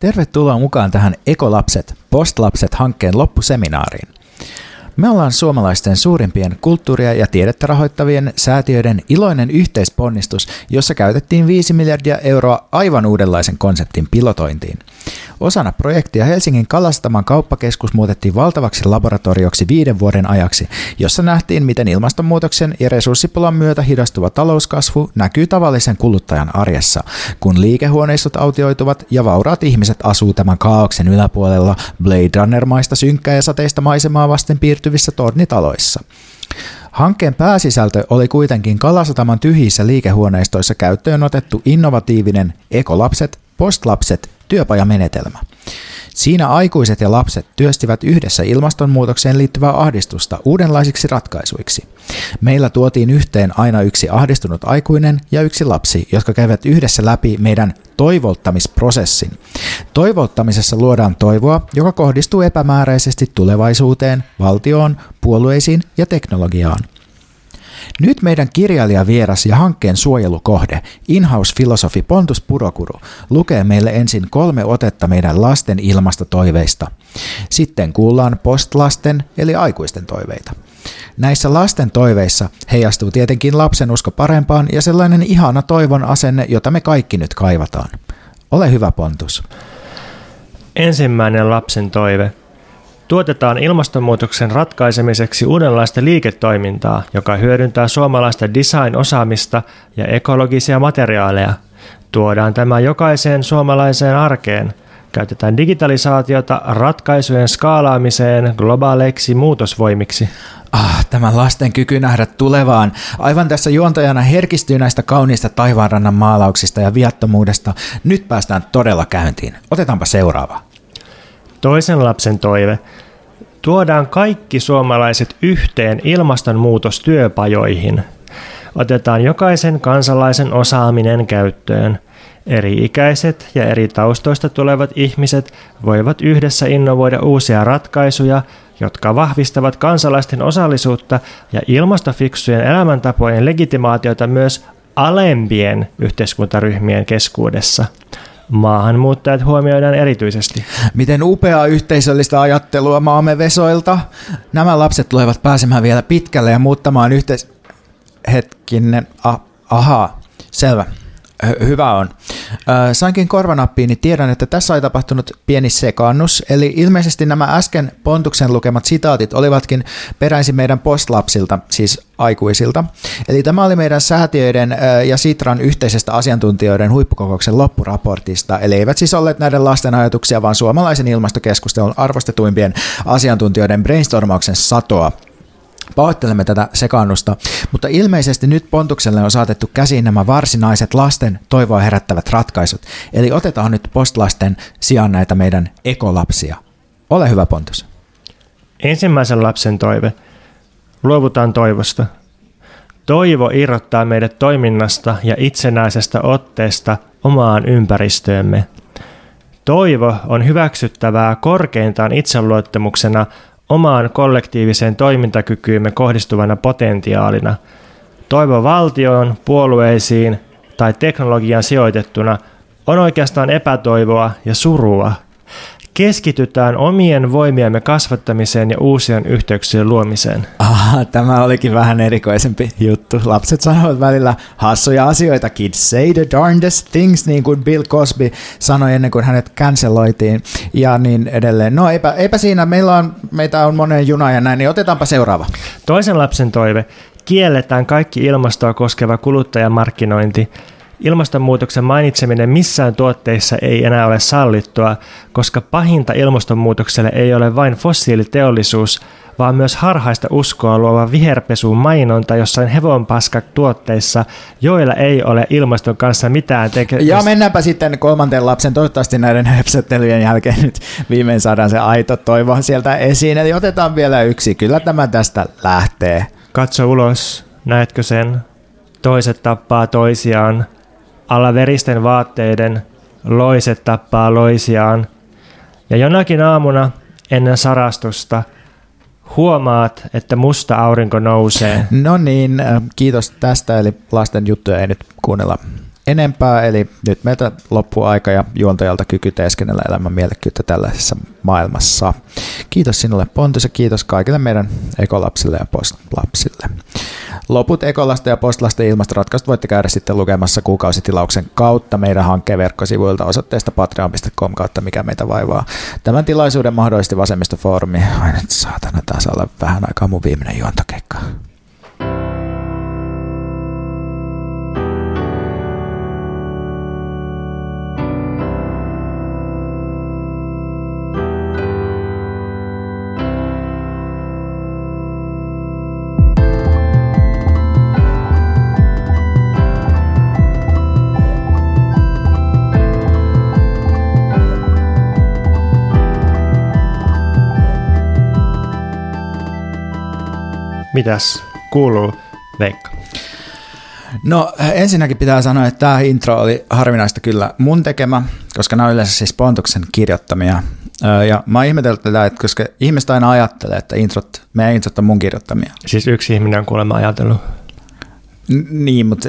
Tervetuloa mukaan tähän Ekolapset, Postlapset-hankkeen loppuseminaariin. Me ollaan suomalaisten suurimpien kulttuuria ja tiedettä rahoittavien säätiöiden iloinen yhteisponnistus, jossa käytettiin 5 miljardia euroa aivan uudenlaisen konseptin pilotointiin. Osana projektia Helsingin Kalastaman kauppakeskus muutettiin valtavaksi laboratorioksi viiden vuoden ajaksi, jossa nähtiin, miten ilmastonmuutoksen ja resurssipulan myötä hidastuva talouskasvu näkyy tavallisen kuluttajan arjessa, kun liikehuoneistot autioituvat ja vauraat ihmiset asuu tämän kaauksen yläpuolella Blade Runner-maista synkkää ja sateista maisemaa vasten piirtyvissä tornitaloissa. Hankkeen pääsisältö oli kuitenkin Kalasataman tyhjissä liikehuoneistoissa käyttöön otettu innovatiivinen ekolapset, postlapset työpajamenetelmä. Siinä aikuiset ja lapset työstivät yhdessä ilmastonmuutokseen liittyvää ahdistusta uudenlaisiksi ratkaisuiksi. Meillä tuotiin yhteen aina yksi ahdistunut aikuinen ja yksi lapsi, jotka käyvät yhdessä läpi meidän toivottamisprosessin. Toivottamisessa luodaan toivoa, joka kohdistuu epämääräisesti tulevaisuuteen, valtioon, puolueisiin ja teknologiaan – nyt meidän kirjailijavieras ja hankkeen suojelukohde, inhouse-filosofi Pontus Purokuru, lukee meille ensin kolme otetta meidän lasten ilmastotoiveista. Sitten kuullaan postlasten eli aikuisten toiveita. Näissä lasten toiveissa heijastuu tietenkin lapsen usko parempaan ja sellainen ihana toivon asenne, jota me kaikki nyt kaivataan. Ole hyvä Pontus. Ensimmäinen lapsen toive – Tuotetaan ilmastonmuutoksen ratkaisemiseksi uudenlaista liiketoimintaa, joka hyödyntää suomalaista design-osaamista ja ekologisia materiaaleja. Tuodaan tämä jokaiseen suomalaiseen arkeen. Käytetään digitalisaatiota ratkaisujen skaalaamiseen globaaleiksi muutosvoimiksi. Ah, tämä lasten kyky nähdä tulevaan. Aivan tässä juontajana herkistyy näistä kauniista taivaanrannan maalauksista ja viattomuudesta. Nyt päästään todella käyntiin. Otetaanpa seuraava. Toisen lapsen toive. Tuodaan kaikki suomalaiset yhteen ilmastonmuutostyöpajoihin. Otetaan jokaisen kansalaisen osaaminen käyttöön. Eri-ikäiset ja eri taustoista tulevat ihmiset voivat yhdessä innovoida uusia ratkaisuja, jotka vahvistavat kansalaisten osallisuutta ja ilmastofiksujen elämäntapojen legitimaatiota myös alempien yhteiskuntaryhmien keskuudessa maahanmuuttajat huomioidaan erityisesti. Miten upeaa yhteisöllistä ajattelua maamme vesoilta. Nämä lapset tulevat pääsemään vielä pitkälle ja muuttamaan yhteis... Hetkinen, ah, ahaa, selvä. Hyvä on. Sainkin korvanappiin, niin tiedän, että tässä oli tapahtunut pieni sekannus, eli ilmeisesti nämä äsken Pontuksen lukemat sitaatit olivatkin peräisin meidän postlapsilta, siis aikuisilta. Eli tämä oli meidän säätiöiden ja Sitran yhteisestä asiantuntijoiden huippukokouksen loppuraportista, eli eivät siis olleet näiden lasten ajatuksia, vaan suomalaisen ilmastokeskustelun arvostetuimpien asiantuntijoiden brainstormauksen satoa. Pahoittelemme tätä sekaannusta, mutta ilmeisesti nyt Pontukselle on saatettu käsiin nämä varsinaiset lasten toivoa herättävät ratkaisut. Eli otetaan nyt postlasten sijaan näitä meidän ekolapsia. Ole hyvä Pontus. Ensimmäisen lapsen toive. Luovutaan toivosta. Toivo irrottaa meidät toiminnasta ja itsenäisestä otteesta omaan ympäristöömme. Toivo on hyväksyttävää korkeintaan itseluottamuksena omaan kollektiiviseen toimintakykyymme kohdistuvana potentiaalina. Toivo valtioon, puolueisiin tai teknologian sijoitettuna on oikeastaan epätoivoa ja surua – keskitytään omien voimiemme kasvattamiseen ja uusien yhteyksien luomiseen. Aha, tämä olikin vähän erikoisempi juttu. Lapset sanovat välillä hassuja asioita. Kids say the darndest things, niin kuin Bill Cosby sanoi ennen kuin hänet canceloitiin ja niin edelleen. No eipä, eipä siinä, meillä on, meitä on monen juna ja näin, niin otetaanpa seuraava. Toisen lapsen toive. Kielletään kaikki ilmastoa koskeva kuluttajamarkkinointi Ilmastonmuutoksen mainitseminen missään tuotteissa ei enää ole sallittua, koska pahinta ilmastonmuutokselle ei ole vain fossiiliteollisuus, vaan myös harhaista uskoa luova viherpesuun mainonta jossain hevonpaska tuotteissa, joilla ei ole ilmaston kanssa mitään tekemistä. Ja mennäänpä sitten kolmanteen lapsen, toivottavasti näiden höpsöttelyjen jälkeen nyt viimein saadaan se aito toivo sieltä esiin. Eli otetaan vielä yksi, kyllä tämä tästä lähtee. Katso ulos, näetkö sen? Toiset tappaa toisiaan, alla veristen vaatteiden loiset tappaa loisiaan. Ja jonakin aamuna ennen sarastusta huomaat, että musta aurinko nousee. No niin, äh, kiitos tästä, eli lasten juttuja ei nyt kuunnella enempää, eli nyt meiltä loppuu aika ja juontajalta kyky teeskennellä elämän mielekkyyttä tällaisessa maailmassa. Kiitos sinulle Pontus ja kiitos kaikille meidän ekolapsille ja postlapsille. Loput ekolasta ja postlasten ilmastoratkaisut voitte käydä sitten lukemassa kuukausitilauksen kautta meidän hankkeen verkkosivuilta osoitteesta patreon.com kautta mikä meitä vaivaa. Tämän tilaisuuden mahdollisesti vasemmistofoorumi. Ai nyt saatana, taas olla vähän aikaa mun viimeinen juontokeikka. Mitäs kuuluu, Veikka? No ensinnäkin pitää sanoa, että tämä intro oli harvinaista kyllä mun tekemä, koska nämä on yleensä siis Pontuksen kirjoittamia. Ja mä oon ihmetellyt tätä, että koska ihmiset aina ajattelee, että introt, meidän introt on mun kirjoittamia. Siis yksi ihminen on kuulemma ajatellut. N- niin, mutta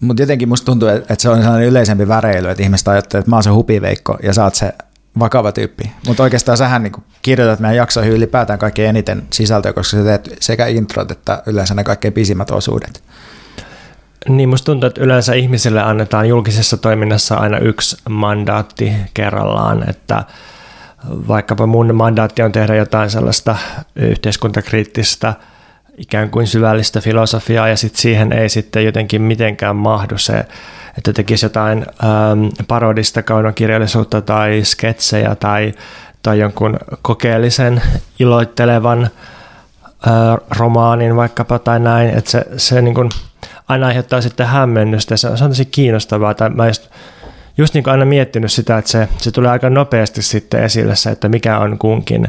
mutta jotenkin musta tuntuu, että se on sellainen yleisempi väreily, että ihmiset ajattelee, että mä oon se hupiveikko ja sä oot se vakava tyyppi. Mutta oikeastaan sähän niin kirjoitat meidän jaksoihin ylipäätään kaikkein eniten sisältöä, koska sä teet sekä introt että yleensä ne kaikkein pisimmät osuudet. Niin, musta tuntuu, että yleensä ihmisille annetaan julkisessa toiminnassa aina yksi mandaatti kerrallaan, että vaikkapa mun mandaatti on tehdä jotain sellaista yhteiskuntakriittistä ikään kuin syvällistä filosofiaa ja sitten siihen ei sitten jotenkin mitenkään mahdu se että tekisi jotain ähm, parodista kaunokirjallisuutta tai sketsejä tai, tai jonkun kokeellisen iloittelevan äh, romaanin vaikkapa tai näin, että se, se niin kuin aina aiheuttaa sitten hämmennystä se on, se on tosi kiinnostavaa. Tai mä just, just niin kuin aina miettinyt sitä, että se, se tulee aika nopeasti sitten esille se, että mikä on kunkin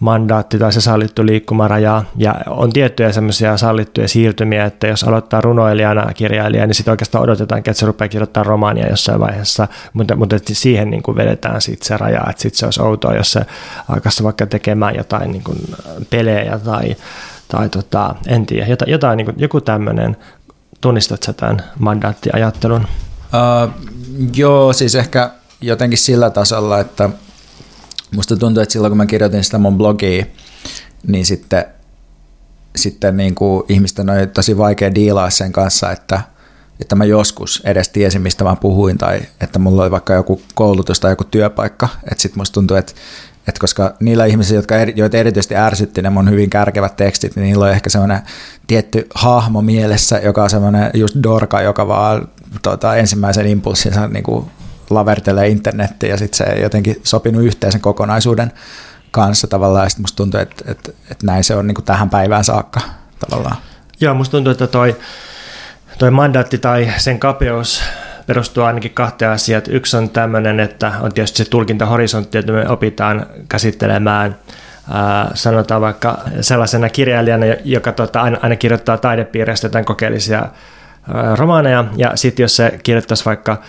mandaatti tai se sallittu liikkumaraja. Ja on tiettyjä semmoisia sallittuja siirtymiä, että jos aloittaa runoilijana kirjailija, niin sitten oikeastaan odotetaan, että se rupeaa kirjoittaa romaania jossain vaiheessa, mutta, mutta siihen niin kuin vedetään sitten se raja, että sitten se olisi outoa, jos se alkaisi vaikka tekemään jotain niin kuin pelejä tai, tai tota, en tiedä, jotain, jotain niin kuin, joku tämmöinen, tunnistat sä tämän mandaattiajattelun? Uh, joo, siis ehkä jotenkin sillä tasolla, että musta tuntuu, että silloin kun mä kirjoitin sitä mun blogia, niin sitten, sitten niin kuin ihmisten on tosi vaikea diilaa sen kanssa, että, että mä joskus edes tiesin, mistä mä puhuin, tai että mulla oli vaikka joku koulutus tai joku työpaikka. Että sitten musta tuntuu, että, että koska niillä ihmisillä, jotka, joita erityisesti ärsytti ne mun hyvin kärkevät tekstit, niin niillä on ehkä semmoinen tietty hahmo mielessä, joka on semmoinen just dorka, joka vaan tota, ensimmäisen impulssinsa niin kuin lavertelee internettiin ja sitten se ei jotenkin sopinut yhteen sen kokonaisuuden kanssa tavallaan. Ja sitten musta tuntuu, että, että, että näin se on niin kuin tähän päivään saakka tavallaan. Joo, musta tuntuu, että toi, toi mandaatti tai sen kapeus perustuu ainakin kahteen asiaan. Yksi on tämmöinen, että on tietysti se tulkintahorisontti, että me opitaan käsittelemään ää, sanotaan vaikka sellaisena kirjailijana, joka tota, aina, aina kirjoittaa taidepiiristä jotain kokeellisia ää, romaaneja, ja sitten jos se kirjoittaisi vaikka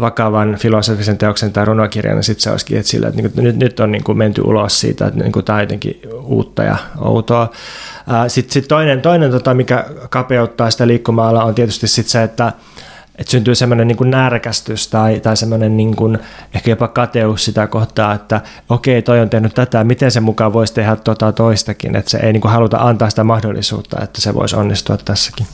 vakavan filosofisen teoksen tai runokirjan, niin sitten se olisikin että sillä, että niin nyt, nyt on niin kuin menty ulos siitä, että niin kuin tämä on jotenkin uutta ja outoa. Sitten sit toinen, toinen tota, mikä kapeuttaa sitä liikkumaalla on tietysti sit se, että että syntyy semmoinen niin närkästys tai, tai semmoinen niin kuin, ehkä jopa kateus sitä kohtaa, että okei, toi on tehnyt tätä, miten se mukaan voisi tehdä tota toistakin, että se ei niin kuin haluta antaa sitä mahdollisuutta, että se voisi onnistua tässäkin.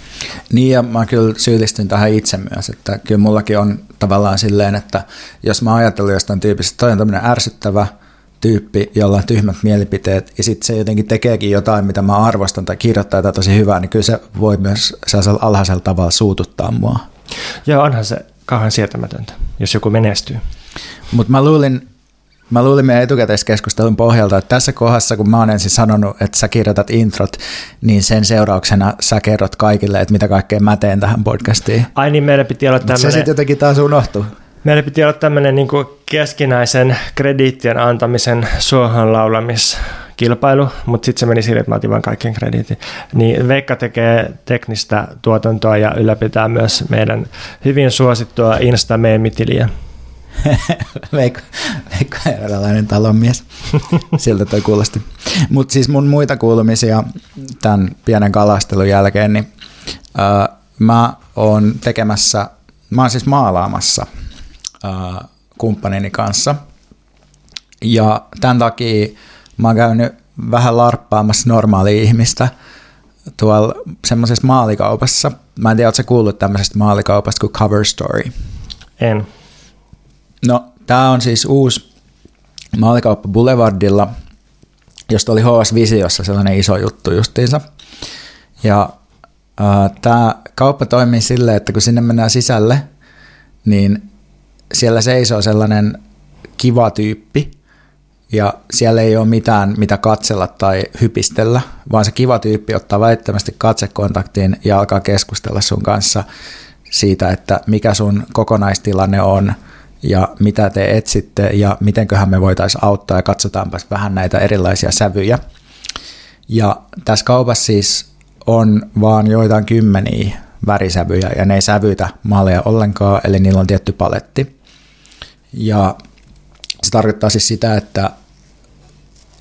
Niin ja mä kyllä syyllistyn tähän itse myös, että kyllä mullakin on tavallaan silleen, että jos mä ajattelen jostain tyypistä, toi on tämmöinen ärsyttävä, tyyppi, jolla on tyhmät mielipiteet, ja sitten se jotenkin tekeekin jotain, mitä mä arvostan tai kirjoittaa jotain tosi hyvää, niin kyllä se voi myös sellaisella alhaisella tavalla suututtaa mua. Joo, onhan se kauhean sietämätöntä, jos joku menestyy. Mutta mä luulin, mä luulin meidän etukäteiskeskustelun pohjalta, että tässä kohdassa, kun mä oon ensin sanonut, että sä kirjoitat introt, niin sen seurauksena sä kerrot kaikille, että mitä kaikkea mä teen tähän podcastiin. Ai niin, meillä piti olla tämmöinen... Se sitten jotenkin taas unohtuu. Meillä piti olla tämmöinen niin keskinäisen krediittien antamisen suohon laulamis kilpailu, mutta sitten se meni sille, että mä otin vain kaiken krediitin. Niin Veikka tekee teknistä tuotantoa ja ylläpitää myös meidän hyvin suosittua insta tiliä Veikko, Veikko eräänlainen talonmies. Siltä toi kuulosti. Mutta siis mun muita kuulumisia tämän pienen kalastelun jälkeen, niin uh, mä on tekemässä, mä oon siis maalaamassa ää, kumppanini kanssa. Ja tämän takia mä oon käynyt vähän larppaamassa normaalia ihmistä tuolla semmoisessa maalikaupassa. Mä en tiedä, ootko kuullut tämmöisestä maalikaupasta kuin Cover Story? En. No, tämä on siis uusi maalikauppa Boulevardilla, josta oli HS Visiossa sellainen iso juttu justiinsa. Ja äh, tämä kauppa toimii silleen, että kun sinne mennään sisälle, niin siellä seisoo sellainen kiva tyyppi, ja siellä ei ole mitään, mitä katsella tai hypistellä, vaan se kiva tyyppi ottaa välittömästi katsekontaktiin ja alkaa keskustella sun kanssa siitä, että mikä sun kokonaistilanne on ja mitä te etsitte ja mitenköhän me voitaisiin auttaa ja katsotaanpas vähän näitä erilaisia sävyjä. Ja tässä kaupassa siis on vaan joitain kymmeniä värisävyjä ja ne ei sävytä maaleja ollenkaan, eli niillä on tietty paletti. Ja se tarkoittaa siis sitä, että,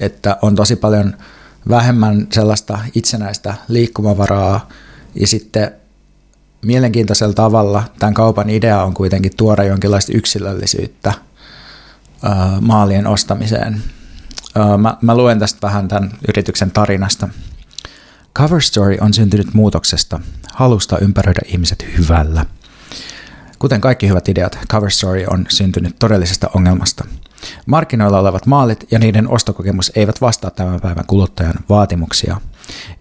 että on tosi paljon vähemmän sellaista itsenäistä liikkumavaraa ja sitten mielenkiintoisella tavalla tämän kaupan idea on kuitenkin tuoda jonkinlaista yksilöllisyyttä maalien ostamiseen. Mä, mä luen tästä vähän tämän yrityksen tarinasta. Cover Story on syntynyt muutoksesta, halusta ympäröidä ihmiset hyvällä. Kuten kaikki hyvät ideat, Cover Story on syntynyt todellisesta ongelmasta – Markkinoilla olevat maalit ja niiden ostokokemus eivät vastaa tämän päivän kuluttajan vaatimuksia.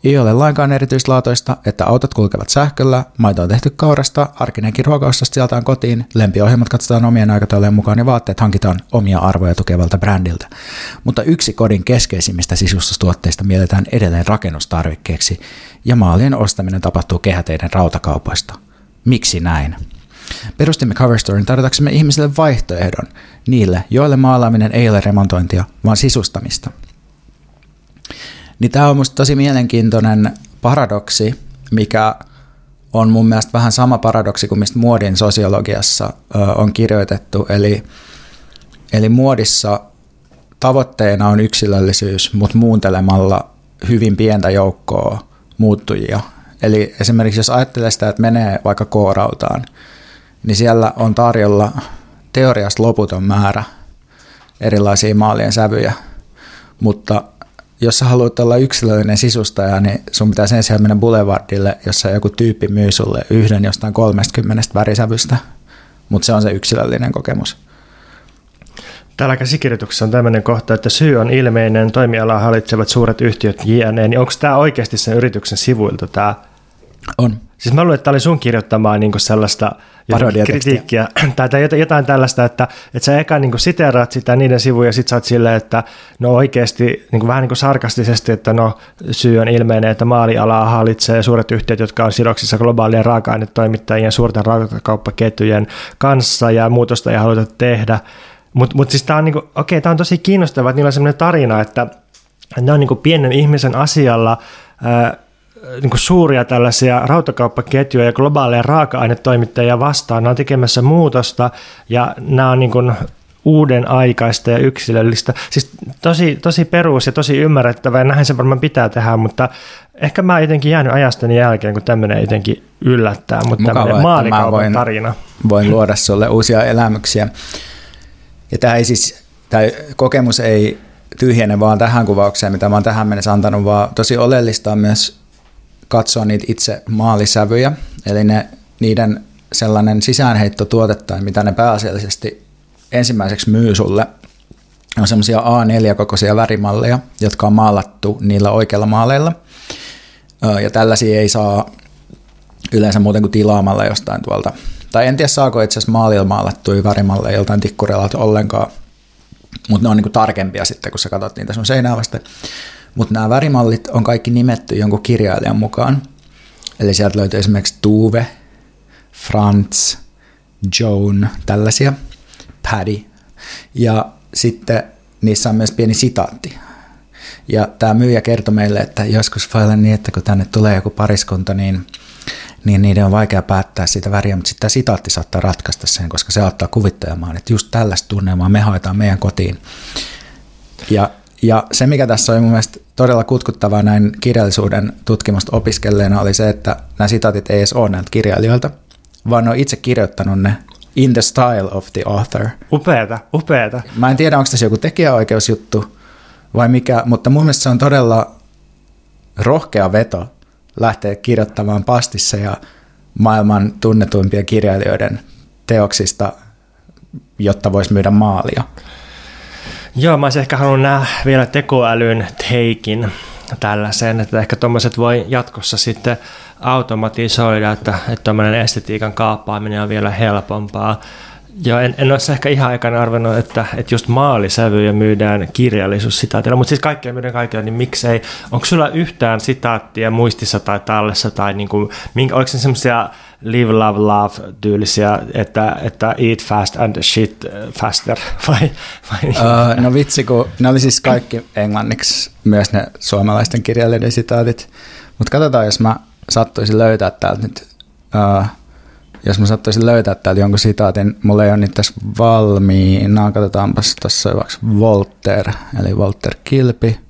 Ei ole lainkaan erityislaatoista, että autot kulkevat sähköllä, maito on tehty kaurasta, arkinenkin ruokaostos sieltään kotiin, lempiohjelmat katsotaan omien aikataulujen mukaan ja vaatteet hankitaan omia arvoja tukevalta brändiltä. Mutta yksi kodin keskeisimmistä sisustustuotteista mielletään edelleen rakennustarvikkeeksi ja maalien ostaminen tapahtuu kehäteiden rautakaupoista. Miksi näin? Perustimme Coverstorin tarjotaksemme ihmisille vaihtoehdon niille, joille maalaaminen ei ole remontointia, vaan sisustamista. Niin tämä on musta tosi mielenkiintoinen paradoksi, mikä on mun mielestä vähän sama paradoksi kuin mistä muodin sosiologiassa on kirjoitettu. Eli, eli muodissa tavoitteena on yksilöllisyys, mutta muuntelemalla hyvin pientä joukkoa muuttujia. Eli esimerkiksi jos ajattelee sitä, että menee vaikka koorautaan, niin siellä on tarjolla teoriasta loputon määrä erilaisia maalien sävyjä, mutta jos sä haluat olla yksilöllinen sisustaja, niin sun pitää sen sijaan mennä Boulevardille, jossa joku tyyppi myy sulle yhden jostain 30 värisävystä, mutta se on se yksilöllinen kokemus. Täällä käsikirjoituksessa on tämmöinen kohta, että syy on ilmeinen, toimialaa hallitsevat suuret yhtiöt jne. Niin onko tämä oikeasti sen yrityksen sivuilta tämä? On. Siis mä luulen, että tämä oli sun kirjoittamaa niin sellaista kritiikkiä tai, tai jotain tällaista, että, että sä eka niin siteeraat sitä niiden sivuja ja sit sä oot silleen, että no oikeasti niin vähän niin sarkastisesti, että no syy on ilmeinen, että maalialaa hallitsee suuret yhtiöt, jotka on sidoksissa globaalien raaka-ainetoimittajien ja suurten rautakauppaketjujen kanssa ja muutosta ei haluta tehdä. Mutta mut siis tämä on, niinku, okei, tämä on tosi kiinnostavaa, että niillä on sellainen tarina, että ne on niinku pienen ihmisen asialla ää, niin kuin suuria tällaisia rautakauppaketjuja ja globaaleja raaka-ainetoimittajia vastaan. Nämä on tekemässä muutosta ja nämä on niin kuin uuden aikaista ja yksilöllistä. Siis tosi, tosi perus ja tosi ymmärrettävä ja näin se varmaan pitää tehdä, mutta ehkä mä jotenkin jäänyt ajastani jälkeen, kun tämmöinen jotenkin yllättää, mutta Mukava, tämmöinen maalikaupan voin, tarina. Voin luoda sulle uusia elämyksiä. Ja tämä, ei siis, tämä kokemus ei tyhjene vaan tähän kuvaukseen, mitä mä oon tähän mennessä antanut, vaan tosi oleellista on myös katsoa niitä itse maalisävyjä, eli ne, niiden sellainen sisäänheittotuote tai mitä ne pääasiallisesti ensimmäiseksi myy sulle, on semmoisia A4-kokoisia värimalleja, jotka on maalattu niillä oikeilla maaleilla. Ja tällaisia ei saa yleensä muuten kuin tilaamalla jostain tuolta. Tai en tiedä saako itse asiassa maalilla maalattuja värimalleja joltain tikkurelalta ollenkaan, mutta ne on niinku tarkempia sitten, kun sä katsot niitä sun seinää vasten. Mutta nämä värimallit on kaikki nimetty jonkun kirjailijan mukaan. Eli sieltä löytyy esimerkiksi Tuve, Franz, Joan, tällaisia, Paddy. Ja sitten niissä on myös pieni sitaatti. Ja tämä myyjä kertoi meille, että joskus olla niin, että kun tänne tulee joku pariskunta, niin, niin niiden on vaikea päättää sitä väriä, mutta sitten tämä sitaatti saattaa ratkaista sen, koska se auttaa kuvittelemaan, että just tällaista tunnelmaa me haetaan meidän kotiin. Ja ja se, mikä tässä oli mun mielestä todella kutkuttavaa näin kirjallisuuden tutkimusta opiskelleena, oli se, että nämä sitaatit ei edes ole näiltä kirjailijoilta, vaan ne on itse kirjoittanut ne in the style of the author. Upeeta, upeeta. Mä en tiedä, onko tässä joku tekijäoikeusjuttu vai mikä, mutta mun mielestä se on todella rohkea veto lähteä kirjoittamaan pastissa ja maailman tunnetuimpia kirjailijoiden teoksista, jotta voisi myydä maalia. Joo, mä olisin ehkä halunnut nähdä vielä tekoälyn teikin tällaiseen, että ehkä tuommoiset voi jatkossa sitten automatisoida, että, että tuommoinen estetiikan kaappaaminen on vielä helpompaa. Ja en, en olisi ehkä ihan aikana arvannut, että, että just maalisävyjä myydään kirjallisuussitaatilla, mutta siis kaikkea myydään kaikilla, niin miksei, onko sulla yhtään sitaattia muistissa tai tallessa, tai niin kuin, oliko se semmoisia live, love, love tyylisiä, että, että eat fast and shit faster, vai? vai uh, no vitsi, kun ne oli siis kaikki englanniksi, myös ne suomalaisten kirjailijoiden sitaatit, mutta katsotaan, jos mä sattuisin löytää täältä nyt, uh, jos mä sattuisin löytää täältä jonkun sitaatin, mulla ei ole niitä tässä valmiina, katsotaanpas tuossa Volter, eli Volter Kilpi,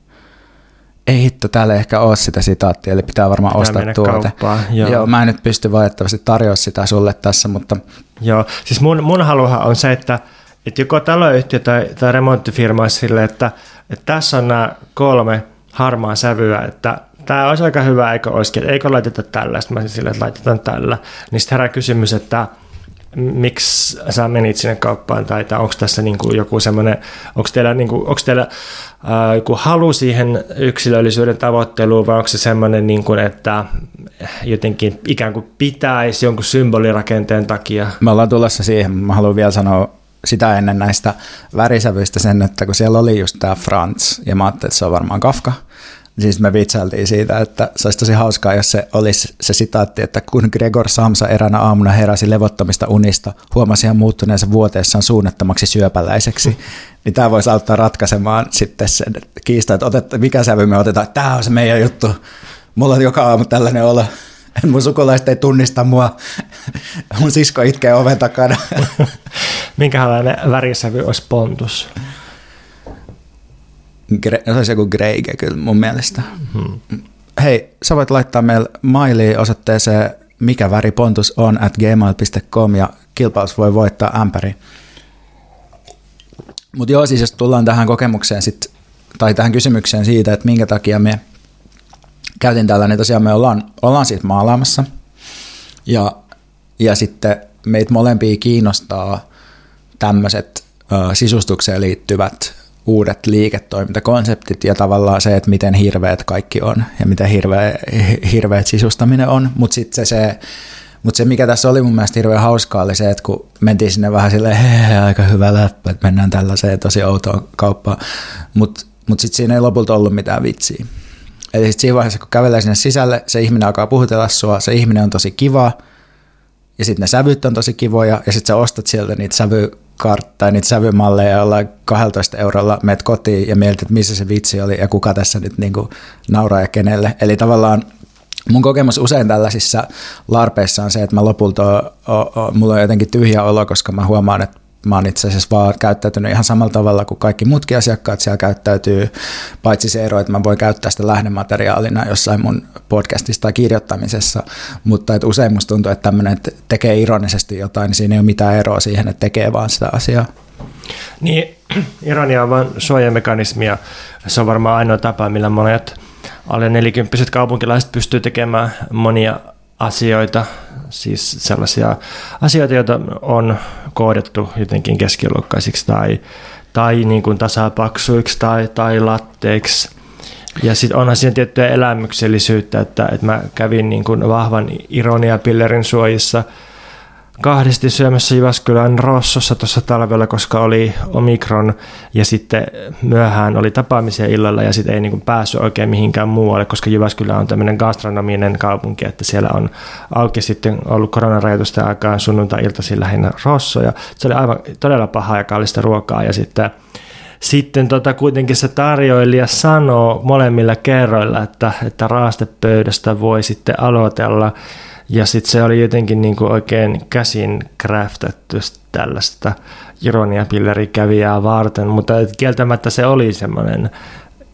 ei hitto, täällä ei ehkä ole sitä sitaattia, eli pitää varmaan pitää ostaa tuote. joo. joo. mä en nyt pysty valitettavasti tarjoa sitä sulle tässä, mutta... Joo, siis mun, mun haluhan on se, että, että joko taloyhtiö tai, tai remonttifirma olisi sille, että, että tässä on nämä kolme harmaa sävyä, että tämä olisi aika hyvä, eikö olisikin, eikö laiteta tällä, sitten mä sille, että laitetaan tällä. Niin sitten herää kysymys, että miksi sä menit sinne kauppaan, tai, tai onko tässä niin kuin joku semmoinen, onko teillä, niin kuin, onko teillä ää, joku halu siihen yksilöllisyyden tavoitteluun, vai onko se semmoinen, niin kuin, että jotenkin ikään kuin pitäisi jonkun symbolirakenteen takia? Me ollaan tulossa siihen, mä haluan vielä sanoa sitä ennen näistä värisävyistä sen, että kun siellä oli just tämä Franz, ja mä ajattelin, että se on varmaan Kafka, Siis me vitsailtiin siitä, että se olisi tosi hauskaa, jos se olisi se sitaatti, että kun Gregor Samsa eränä aamuna heräsi levottomista unista, huomasi hän muuttuneensa vuoteessaan suunnattomaksi syöpäläiseksi, niin tämä voisi auttaa ratkaisemaan sitten sen kiista, että otet, mikä sävy me otetaan, tämä on se meidän juttu, mulla on joka aamu tällainen olo, mun sukulaiset ei tunnista mua, mun sisko itkee oven takana. Minkälainen värisävy olisi pontus? Se olisi joku Greige kyllä mun mielestä. Mm-hmm. Hei, sä voit laittaa meille mailiin osoitteeseen mikä väri pontus on at gmail.com ja kilpaus voi voittaa ämpäri. Mutta joo, siis jos tullaan tähän kokemukseen sit, tai tähän kysymykseen siitä, että minkä takia me käytin tällä, niin tosiaan me ollaan, ollaan siis maalaamassa. Ja, ja sitten meitä molempia kiinnostaa tämmöiset sisustukseen liittyvät uudet liiketoimintakonseptit ja tavallaan se, että miten hirveät kaikki on ja miten hirveä, hirveät sisustaminen on, mutta sitten se, se mutta se, mikä tässä oli mun mielestä hirveän hauskaa, oli se, että kun mentiin sinne vähän silleen, hei, aika hyvä läppä, että mennään tällaiseen tosi outoon kauppaan, mutta mut sitten siinä ei lopulta ollut mitään vitsiä. Eli sitten siinä vaiheessa, kun kävelee sinne sisälle, se ihminen alkaa puhutella sua, se ihminen on tosi kiva, ja sitten ne sävyt on tosi kivoja, ja sitten sä ostat sieltä niitä sävy karttaa niitä sävymalleja jollain 12 eurolla meet kotiin ja mietit, että missä se vitsi oli ja kuka tässä nyt niin kuin nauraa ja kenelle. Eli tavallaan mun kokemus usein tällaisissa larpeissa on se, että mä lopulta, o, o, mulla on jotenkin tyhjä olo, koska mä huomaan, että mä oon itse asiassa vaan käyttäytynyt ihan samalla tavalla kuin kaikki muutkin asiakkaat siellä käyttäytyy, paitsi se ero, että mä voin käyttää sitä lähdemateriaalina jossain mun podcastissa tai kirjoittamisessa, mutta että usein musta tuntuu, että tämmöinen tekee ironisesti jotain, niin siinä ei ole mitään eroa siihen, että tekee vaan sitä asiaa. Niin, ironia on vain suojamekanismia. Se on varmaan ainoa tapa, millä monet alle nelikymppiset kaupunkilaiset pystyy tekemään monia asioita, siis sellaisia asioita, joita on koodettu jotenkin keskiluokkaisiksi tai, tai niin kuin tasapaksuiksi tai, tai latteiksi. Ja sitten onhan siinä tiettyä elämyksellisyyttä, että, että mä kävin niin kuin vahvan ironiapillerin suojissa – kahdesti syömässä Jyväskylän Rossossa tuossa talvella, koska oli Omikron ja sitten myöhään oli tapaamisia illalla ja sitten ei niin kuin päässyt oikein mihinkään muualle, koska Jyväskylä on tämmöinen gastronominen kaupunki, että siellä on auki sitten ollut koronarajoitusten aikaan sunnuntai-iltaisin lähinnä Rosso ja se oli aivan todella pahaa ja kallista ruokaa ja sitten sitten tota, kuitenkin se tarjoilija sanoo molemmilla kerroilla, että, että raastepöydästä voi sitten aloitella ja sitten se oli jotenkin niin kuin oikein käsin craftettu tällaista ironiapillerikävijää varten, mutta kieltämättä se oli semmoinen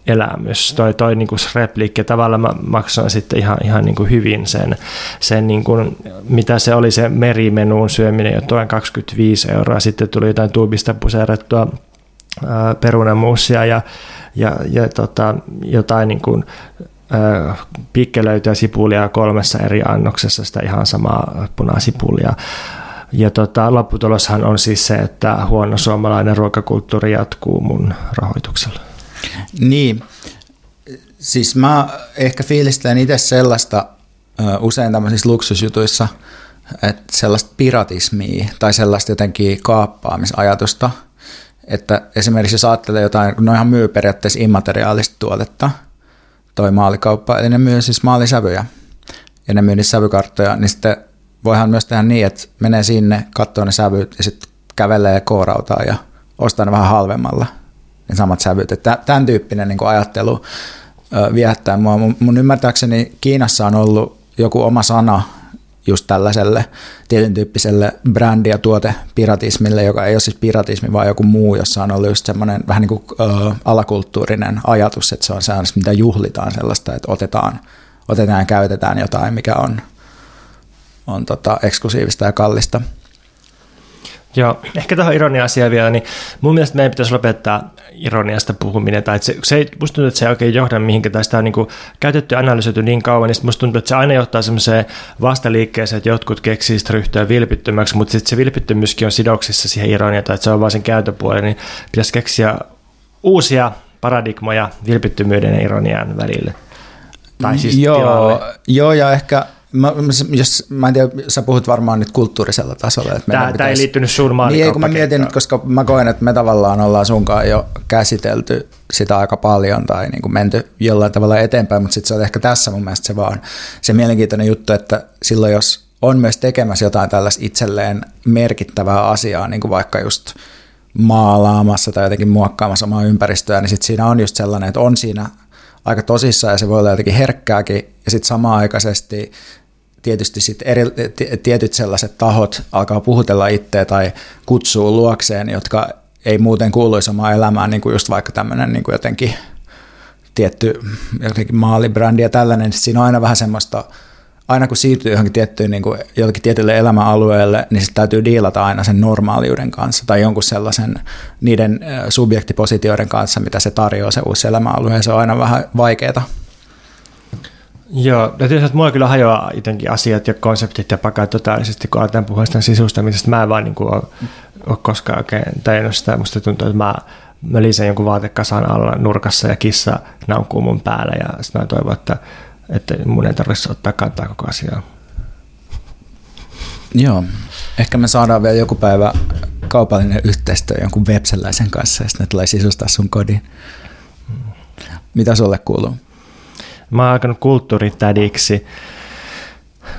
elämys, toi, toi niin kuin repliikki, tavallaan mä maksan sitten ihan, ihan niin kuin hyvin sen, sen niin kuin, mitä se oli se merimenuun syöminen, jotain 25 euroa, sitten tuli jotain tuubista puserettua perunamuusia ja, ja, ja tota, jotain niin kuin, pikkelöityä sipulia kolmessa eri annoksessa, sitä ihan samaa punasipulia. Ja tota, lopputuloshan on siis se, että huono suomalainen ruokakulttuuri jatkuu mun rahoituksella. Niin, siis mä ehkä fiilistelen itse sellaista usein tämmöisissä luksusjutuissa, että sellaista piratismia tai sellaista jotenkin kaappaamisajatusta, että esimerkiksi jos ajattelee jotain, no ihan myy periaatteessa immateriaalista tuotetta, toi maalikauppa, eli ne myy siis maalisävyjä ja ne myy niitä sävykarttoja, niin sitten voihan myös tehdä niin, että menee sinne, katsoo ne sävyt ja sitten kävelee koorautaa ja ostaa ne vähän halvemmalla, ne samat sävyt. Että tämän tyyppinen niin ajattelu viehättää mua. Mun ymmärtääkseni Kiinassa on ollut joku oma sana just tällaiselle tietyn tyyppiselle brändi- ja tuotepiratismille, joka ei ole siis piratismi, vaan joku muu, jossa on ollut just semmoinen vähän niin kuin alakulttuurinen ajatus, että se on sellaista, mitä juhlitaan sellaista, että otetaan, otetaan ja käytetään jotain, mikä on, on tota, eksklusiivista ja kallista. Joo, ehkä tähän ironia-asiaan vielä, niin mun mielestä meidän pitäisi lopettaa ironiasta puhuminen, tai että se, se ei, musta tuntuu, että se ei oikein johda mihinkään, tai sitä on niin kuin käytetty ja analysoitu niin kauan, niin musta tuntuu, että se aina johtaa semmoiseen vastaliikkeeseen, että jotkut keksii sitä ryhtyä vilpittömäksi, mutta sitten se vilpittömyyskin on sidoksissa siihen ironiaan, tai että se on vaan sen käytöpuoli, niin pitäisi keksiä uusia paradigmoja vilpittömyyden ja ironian välille. Tai siis joo, joo, ja ehkä Mä, jos, mä en tiedä, sä puhut varmaan nyt kulttuurisella tasolla. Että tämä, tämä ei liittynyt sun Niin, kun mä mietin, koska mä koen, että me tavallaan ollaan sunkaan jo käsitelty sitä aika paljon tai niin kuin menty jollain tavalla eteenpäin, mutta sitten se on ehkä tässä mun mielestä se vaan se mielenkiintoinen juttu, että silloin jos on myös tekemässä jotain tällaista itselleen merkittävää asiaa, niin kuin vaikka just maalaamassa tai jotenkin muokkaamassa omaa ympäristöä, niin sitten siinä on just sellainen, että on siinä aika tosissaan ja se voi olla jotenkin herkkääkin. Ja sitten samaan aikaisesti tietysti sit eri, tietyt sellaiset tahot alkaa puhutella itseä tai kutsuu luokseen, jotka ei muuten kuuluisi omaan elämään, niin kuin just vaikka tämmöinen niin jotenkin tietty jotenkin maalibrändi ja tällainen, siinä on aina vähän semmoista, aina kun siirtyy johonkin tiettyyn, niin kuin jollekin tietylle elämäalueelle, niin sitten täytyy diilata aina sen normaaliuden kanssa tai jonkun sellaisen niiden subjektipositioiden kanssa, mitä se tarjoaa se uusi elämäalue, ja se on aina vähän vaikeaa. Joo, ja tietysti, että mulla kyllä hajoaa jotenkin asiat ja konseptit ja pakat totaalisesti, kun aletaan puhua sitä sisustamisesta. Mä en vaan niin kuin ole, ole koskaan oikein tajunnut sitä. Musta tuntuu, että mä, mä lisen jonkun vaatekasan alla nurkassa ja kissa naukkuu mun päällä ja sitten mä toivon, että, että mun ei tarvitse ottaa kantaa koko asiaa. Joo, ehkä me saadaan vielä joku päivä kaupallinen yhteistyö jonkun websellaisen kanssa ja sitten ne tulee sisustaa sun kodin. Mitä sulle kuuluu? Mä oon alkanut kulttuuritädiksi,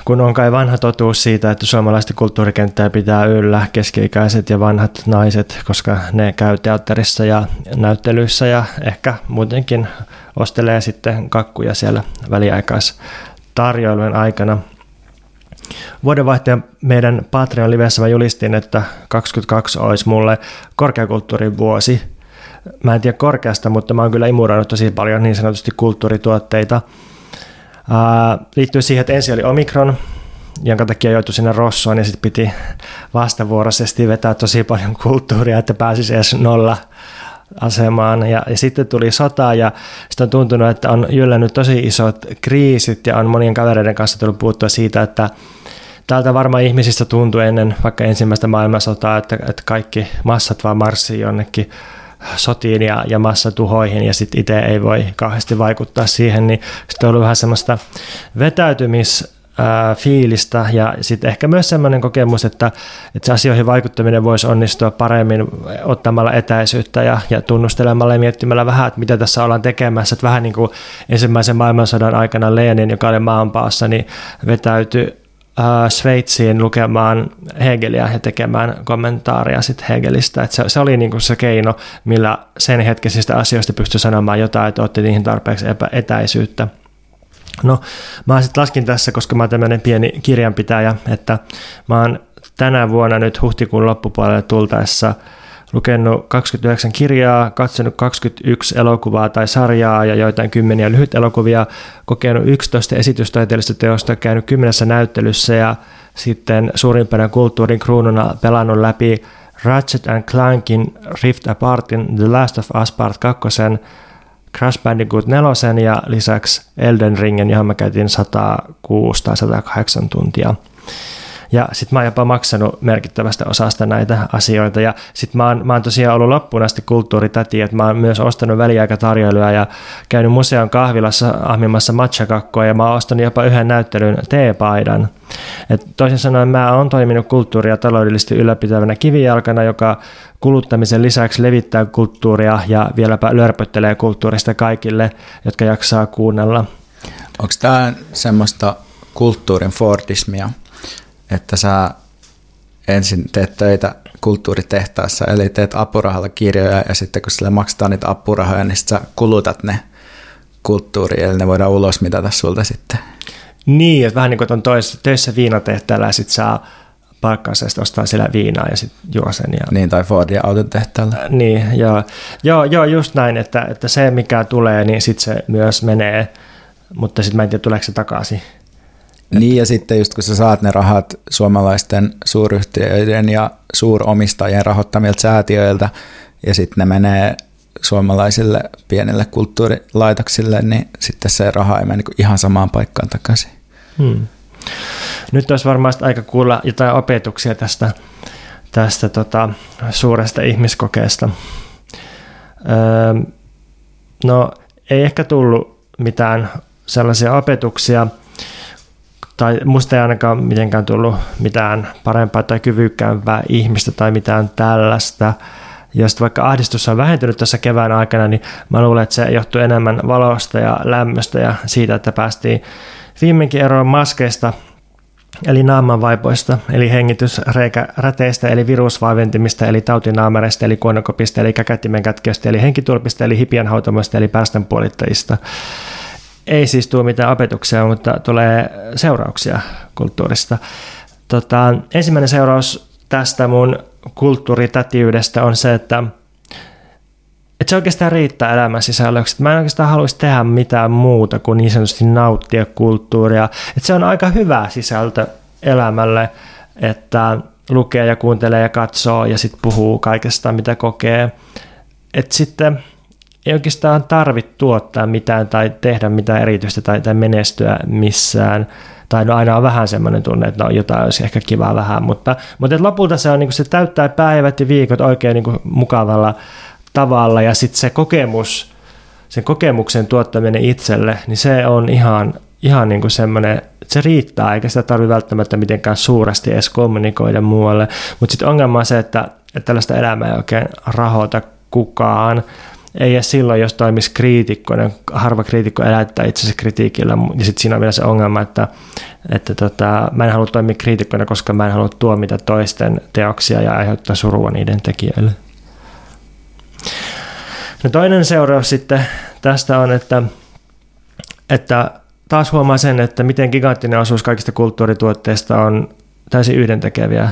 kun on kai vanha totuus siitä, että suomalaista kulttuurikenttää pitää yllä keski-ikäiset ja vanhat naiset, koska ne käy teatterissa ja näyttelyissä ja ehkä muutenkin ostelee sitten kakkuja siellä väliaikaistarjoilujen aikana. Vuodenvaihteen meidän Patreon livessä mä julistin, että 22 olisi mulle korkeakulttuurin vuosi – mä en tiedä korkeasta, mutta mä oon kyllä imuroinut tosi paljon niin sanotusti kulttuurituotteita. Ää, liittyy siihen, että ensin oli Omikron, jonka takia joutui sinne Rossoon ja sitten piti vastavuoroisesti vetää tosi paljon kulttuuria, että pääsisi edes nolla asemaan. Ja, ja sitten tuli sota ja sitten on tuntunut, että on jyllännyt tosi isot kriisit ja on monien kavereiden kanssa tullut puuttua siitä, että täältä varmaan ihmisistä tuntui ennen vaikka ensimmäistä maailmansotaa, että, että kaikki massat vaan marssii jonnekin sotiin ja, ja massatuhoihin ja sitten itse ei voi kauheasti vaikuttaa siihen, niin sitten on ollut vähän semmoista vetäytymis fiilistä ja sitten ehkä myös sellainen kokemus, että, että se asioihin vaikuttaminen voisi onnistua paremmin ottamalla etäisyyttä ja, ja tunnustelemalla ja miettimällä vähän, että mitä tässä ollaan tekemässä. Että vähän niin kuin ensimmäisen maailmansodan aikana Lenin, joka oli maanpaassa, niin vetäytyi Sveitsiin lukemaan Hegelia ja tekemään kommentaaria sit Hegelistä. Et se, se oli niinku se keino, millä sen hetkisistä asioista pystyi sanomaan jotain, että otti niihin tarpeeksi epä, etäisyyttä. No, mä sitten laskin tässä, koska mä oon tämmöinen pieni kirjanpitäjä, että mä oon tänä vuonna nyt huhtikuun loppupuolelle tultaessa lukenut 29 kirjaa, katsonut 21 elokuvaa tai sarjaa ja joitain kymmeniä lyhyt elokuvia, kokenut 11 esitystaiteellista teosta, käynyt kymmenessä näyttelyssä ja sitten suurimpana kulttuurin kruununa pelannut läpi Ratchet and Clankin Rift Apartin The Last of Us Part 2, Crash Bandicoot 4 ja lisäksi Elden Ringen, johon mä käytin 106 tai 108 tuntia. Ja sitten mä oon jopa maksanut merkittävästä osasta näitä asioita. Ja sitten mä, mä oon tosiaan ollut loppuun asti kulttuuritäti, että mä oon myös ostanut väliaikatarjoiluja ja käynyt museon kahvilassa ahmimassa matchakakkoa ja mä oon ostanut jopa yhden näyttelyn teepaidan. Et toisin sanoen mä oon toiminut kulttuuria taloudellisesti ylläpitävänä kivijalkana, joka kuluttamisen lisäksi levittää kulttuuria ja vieläpä lörpöttelee kulttuurista kaikille, jotka jaksaa kuunnella. Onko tämä semmoista kulttuurin Fordismia, että sä ensin teet töitä kulttuuritehtaassa, eli teet apurahalla kirjoja ja sitten kun sille maksetaan niitä apurahoja, niin sä kulutat ne kulttuuriin, eli ne voidaan ulos mitata sulta sitten. Niin, että vähän niin kuin on toisessa, töissä viinatehtäjällä ja sitten saa palkkaansa ja ostaa siellä viinaa ja sitten juo sen. Ja... Niin, tai Fordia autotehtaalla. Niin, joo, joo, joo just näin, että, että se mikä tulee, niin sitten se myös menee, mutta sitten mä en tiedä, tuleeko se takaisin. Niin ja sitten just kun sä saat ne rahat suomalaisten suuryhtiöiden ja suuromistajien rahoittamilta säätiöiltä ja sitten ne menee suomalaisille pienille kulttuurilaitoksille, niin sitten se raha ei mene niin ihan samaan paikkaan takaisin. Hmm. Nyt olisi varmaan aika kuulla jotain opetuksia tästä, tästä tota, suuresta ihmiskokeesta. Öö, no ei ehkä tullut mitään sellaisia opetuksia – tai musta ei ainakaan mitenkään tullut mitään parempaa tai kyvykkäämpää ihmistä tai mitään tällaista. Ja sitten vaikka ahdistus on vähentynyt tässä kevään aikana, niin mä luulen, että se johtuu enemmän valosta ja lämmöstä ja siitä, että päästiin viimeinkin eroon maskeista, eli naamanvaipoista, eli hengitysreikäräteistä, eli virusvaiventimista, eli tautinaamereista, eli kuonokopista, eli käkättimen kätkeistä, eli henkitulpista, eli hipianhautomoista, eli päästönpuolittajista ei siis tule mitään opetuksia, mutta tulee seurauksia kulttuurista. Tota, ensimmäinen seuraus tästä mun kulttuuritätiydestä on se, että, että se oikeastaan riittää elämän sisällöksi. Mä en oikeastaan haluaisi tehdä mitään muuta kuin niin sanotusti nauttia kulttuuria. Että se on aika hyvä sisältö elämälle, että lukee ja kuuntelee ja katsoo ja sitten puhuu kaikesta, mitä kokee. Että sitten ei oikeastaan tarvitse tuottaa mitään tai tehdä mitään erityistä tai, tai menestyä missään. Tai no aina on vähän semmoinen tunne, että no jotain olisi ehkä kivaa vähän, mutta, mutta et lopulta se, on, niin se täyttää päivät ja viikot oikein niin mukavalla tavalla ja sitten se kokemus, sen kokemuksen tuottaminen itselle, niin se on ihan, ihan niin kuin semmoinen, se riittää, eikä sitä tarvitse välttämättä mitenkään suuresti edes kommunikoida muualle. Mutta sitten ongelma on se, että, että tällaista elämää ei oikein rahoita kukaan ei edes silloin, jos toimisi kriitikkona. Harva kriitikko elättää itsensä kritiikillä, ja sitten siinä on vielä se ongelma, että, että tota, mä en halua toimia kriitikkona, koska mä en halua tuomita toisten teoksia ja aiheuttaa surua niiden tekijöille. No toinen seuraus sitten tästä on, että, että taas huomaa sen, että miten giganttinen osuus kaikista kulttuurituotteista on täysin yhdentekeviä.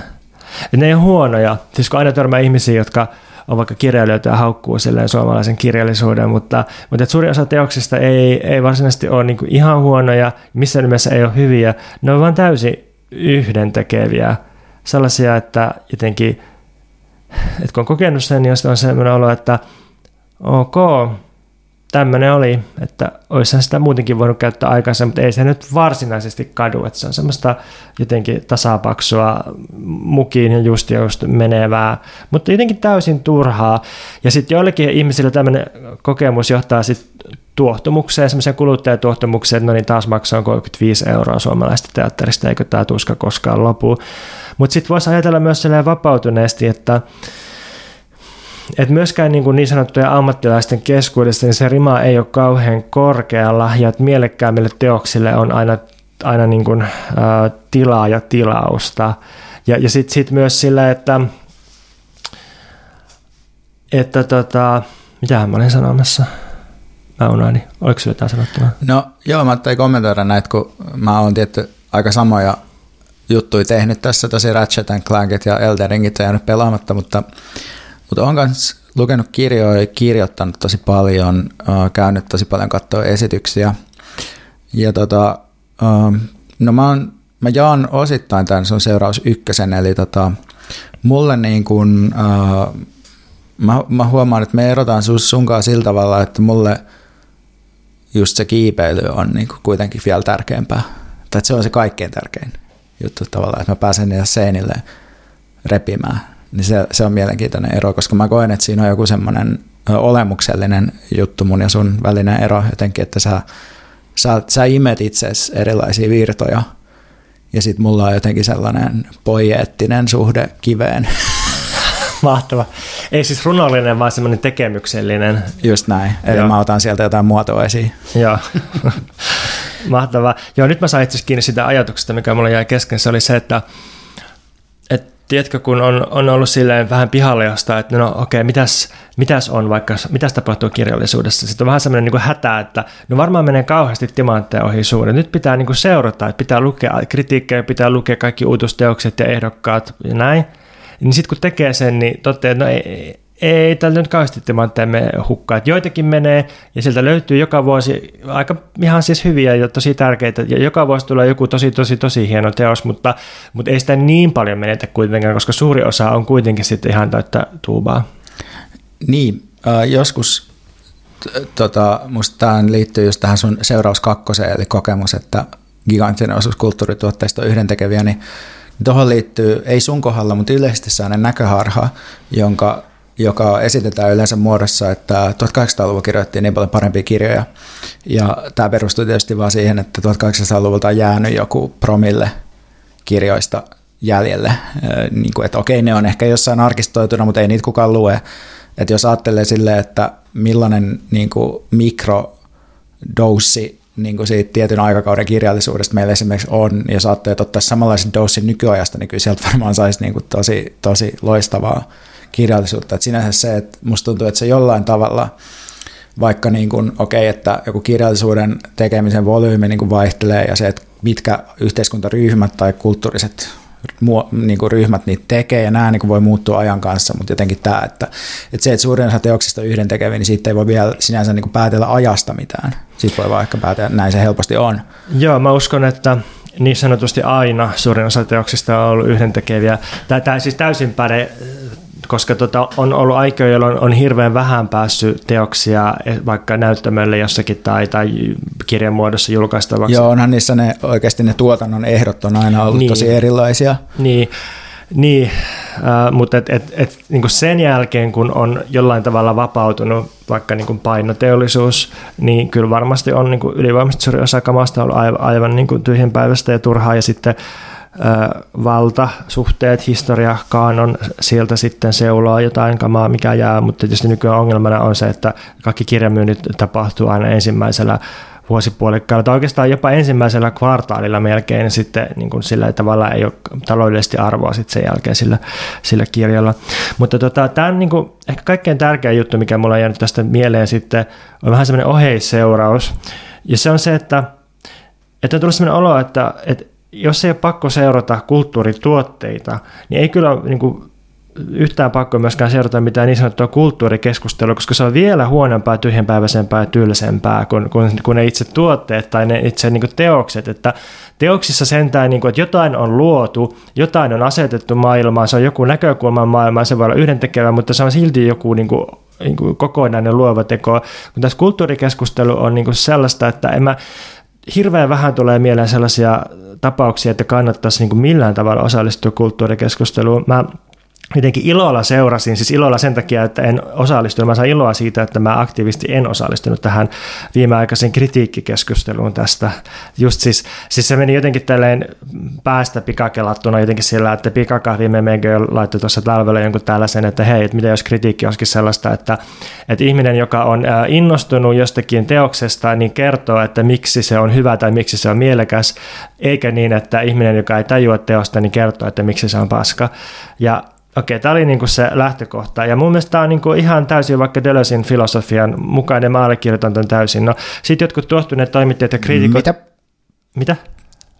Et ne ei ole huonoja. Siis kun aina törmää ihmisiä, jotka on vaikka kirjailijoita ja haukkuu suomalaisen kirjallisuuden, mutta, mutta et suurin osa teoksista ei, ei varsinaisesti ole niin ihan huonoja, missään nimessä ei ole hyviä, ne on vain täysin yhdentekeviä, sellaisia, että jotenkin, että kun on kokenut sen, niin on sellainen olo, että ok, tämmöinen oli, että olisihan sitä muutenkin voinut käyttää aikansa, mutta ei se nyt varsinaisesti kadu, että se on semmoista jotenkin tasapaksua mukiin ja just just menevää, mutta jotenkin täysin turhaa. Ja sitten joillekin ihmisille tämmöinen kokemus johtaa sitten tuohtumukseen, semmoiseen kuluttajatuohtumukseen, että no niin taas maksaa 35 euroa suomalaista teatterista, eikö tämä tuska koskaan lopu. Mutta sitten voisi ajatella myös vapautuneesti, että et myöskään niin, kuin niin sanottujen ammattilaisten keskuudessa niin se rima ei ole kauhean korkealla ja että mielekkäämmille teoksille on aina, aina niin kuin, ä, tilaa ja tilausta. Ja, ja sitten sit myös sillä, että, että tota, mitähän mä olin sanomassa? Mä unohdin. Oliko se jotain sanottavaa? No joo, mä ajattelin kommentoida näitä, kun mä oon tietty aika samoja juttuja tehnyt tässä, tosi Ratchet Clankit ja Elden Ringit on jäänyt pelaamatta, mutta mutta olen myös lukenut kirjoja, kirjoittanut tosi paljon, käynyt tosi paljon katsoa esityksiä. Ja tota, no mä, oon, mä jaan osittain tämän sun seuraus ykkösen, eli tota, mulle niin uh, mä, mä huomaan, että me erotaan sunkaan sillä tavalla, että mulle just se kiipeily on niin kuitenkin vielä tärkeämpää. Tai se on se kaikkein tärkein juttu tavallaan, että mä pääsen niille seinille repimään. Niin se, se on mielenkiintoinen ero, koska mä koen, että siinä on joku semmoinen olemuksellinen juttu mun ja sun välinen ero jotenkin, että sä, sä, sä imet itse erilaisia virtoja ja sitten mulla on jotenkin sellainen poieettinen suhde kiveen. Mahtava. Ei siis runollinen, vaan semmoinen tekemyksellinen. Just näin. Eli Joo. mä otan sieltä jotain muotoa esiin. Joo. Mahtavaa. Joo, nyt mä sain itse kiinni sitä ajatuksesta, mikä mulla jäi kesken. Se oli se, että, että tiedätkö, kun on, on ollut silleen vähän pihalle jostain, että no okei, okay, mitäs, mitäs on vaikka, mitäs tapahtuu kirjallisuudessa. Sitten on vähän semmoinen niin hätä, että no varmaan menee kauheasti timantteja ohi suuden. Nyt pitää niin kuin seurata, että pitää lukea kritiikkejä, pitää lukea kaikki uutusteokset ja ehdokkaat ja näin. Niin sitten kun tekee sen, niin toteaa, että no ei, ei tällä nyt kauheasti timantteja me hukkaa. Joitakin menee ja sieltä löytyy joka vuosi aika ihan siis hyviä ja tosi tärkeitä. Ja joka vuosi tulee joku tosi tosi tosi hieno teos, mutta, mutta ei sitä niin paljon menetä kuitenkaan, koska suuri osa on kuitenkin sitten ihan täyttä tuubaa. Niin, äh, joskus tota, musta tämä liittyy just tähän sun seuraus kakkoseen, eli kokemus, että giganttinen osuus kulttuurituotteista on yhdentekeviä, niin Tuohon liittyy, ei sun kohdalla, mutta yleisesti sellainen näköharha, jonka, joka esitetään yleensä muodossa, että 1800-luvulla kirjoittiin niin paljon parempia kirjoja. Ja tämä perustuu tietysti vaan siihen, että 1800-luvulta on jäänyt joku promille kirjoista jäljelle. Niin kuin, että okei, ne on ehkä jossain arkistoituna, mutta ei niitä kukaan lue. Että jos ajattelee silleen, että millainen niin kuin mikrodoussi niin kuin siitä tietyn aikakauden kirjallisuudesta meillä esimerkiksi on, ja saatte ottaa samanlaisen dosin nykyajasta, niin kyllä sieltä varmaan saisi niin kuin tosi, tosi loistavaa kirjallisuutta. Et sinänsä se, että musta tuntuu, että se jollain tavalla, vaikka niin okei, okay, että joku kirjallisuuden tekemisen volyymi niin vaihtelee, ja se, että mitkä yhteiskuntaryhmät tai kulttuuriset niin kuin ryhmät niitä tekee, ja nämä niin kuin voi muuttua ajan kanssa, mutta jotenkin tämä, että, että se, että suurin osa teoksista yhden tekeviä, niin siitä ei voi vielä sinänsä niin kuin päätellä ajasta mitään. Siitä voi vaikka päätellä, näin se helposti on. Joo, mä uskon, että niin sanotusti aina suurin osa teoksista on ollut yhdentekeviä. Tämä siis täysin päde koska tota, on ollut aikoja, jolloin on hirveän vähän päässyt teoksia e, vaikka näyttämölle jossakin tai, tai kirjan muodossa julkaistavaksi. Joo, onhan niissä ne, oikeasti ne tuotannon ehdot on aina ollut niin. tosi erilaisia. Niin, niin äh, mutta et, et, et, niin sen jälkeen, kun on jollain tavalla vapautunut vaikka niin painoteollisuus, niin kyllä varmasti on niin ylivoimaisesti suuri osa kamasta ollut aivan, aivan niin tyhjänpäiväistä ja turhaa, ja sitten valtasuhteet, historia, kaanon, sieltä sitten seuloa jotain kamaa, mikä jää, mutta tietysti nykyään ongelmana on se, että kaikki kirjamyynnit tapahtuu aina ensimmäisellä vuosipuolikkaalla, tai oikeastaan jopa ensimmäisellä kvartaalilla melkein, sitten niin kuin sillä tavalla ei ole taloudellisesti arvoa sitten sen jälkeen sillä, sillä kirjalla. Mutta tota, tämä on niin kuin, ehkä kaikkein tärkein juttu, mikä mulla on jäänyt tästä mieleen sitten, on vähän semmoinen oheisseuraus, ja se on se, että, että on tullut semmoinen olo, että, että jos ei ole pakko seurata kulttuurituotteita, niin ei kyllä niin kuin, yhtään pakko myöskään seurata mitään niin sanottua kulttuurikeskustelua, koska se on vielä huonompaa, tyhjänpäiväisempää ja tylsempää kuin, kuin, kuin ne itse tuotteet tai ne itse niin teokset. Että teoksissa sentään, niin kuin, että jotain on luotu, jotain on asetettu maailmaan, se on joku näkökulma maailmaan, se voi olla yhdentekevä, mutta se on silti joku niin kuin, niin kuin kokonainen luova teko. Mutta tässä kulttuurikeskustelu on niin kuin sellaista, että en mä, hirveän vähän tulee mieleen sellaisia tapauksia, että kannattaisi niin kuin millään tavalla osallistua kulttuurikeskusteluun. Mä jotenkin ilolla seurasin, siis ilolla sen takia, että en osallistunut. Mä sain iloa siitä, että mä aktiivisesti en osallistunut tähän viimeaikaisen kritiikkikeskusteluun tästä. Just siis, siis se meni jotenkin tälleen päästä pikakelattuna jotenkin sillä, että pikakahvi me laittoi tuossa talvella jonkun tällaisen, että hei, että mitä jos kritiikki olisikin sellaista, että, että ihminen, joka on innostunut jostakin teoksesta, niin kertoo, että miksi se on hyvä tai miksi se on mielekäs, eikä niin, että ihminen, joka ei tajua teosta, niin kertoo, että miksi se on paska. Ja Okei, tämä oli niinku se lähtökohta. Ja mun mielestä tämä on niinku ihan täysin vaikka Deleuzin filosofian mukainen, mä allekirjoitan tämän täysin. No, sitten jotkut tuohtuneet toimittajat ja kriitikot... Mitä? Mitä?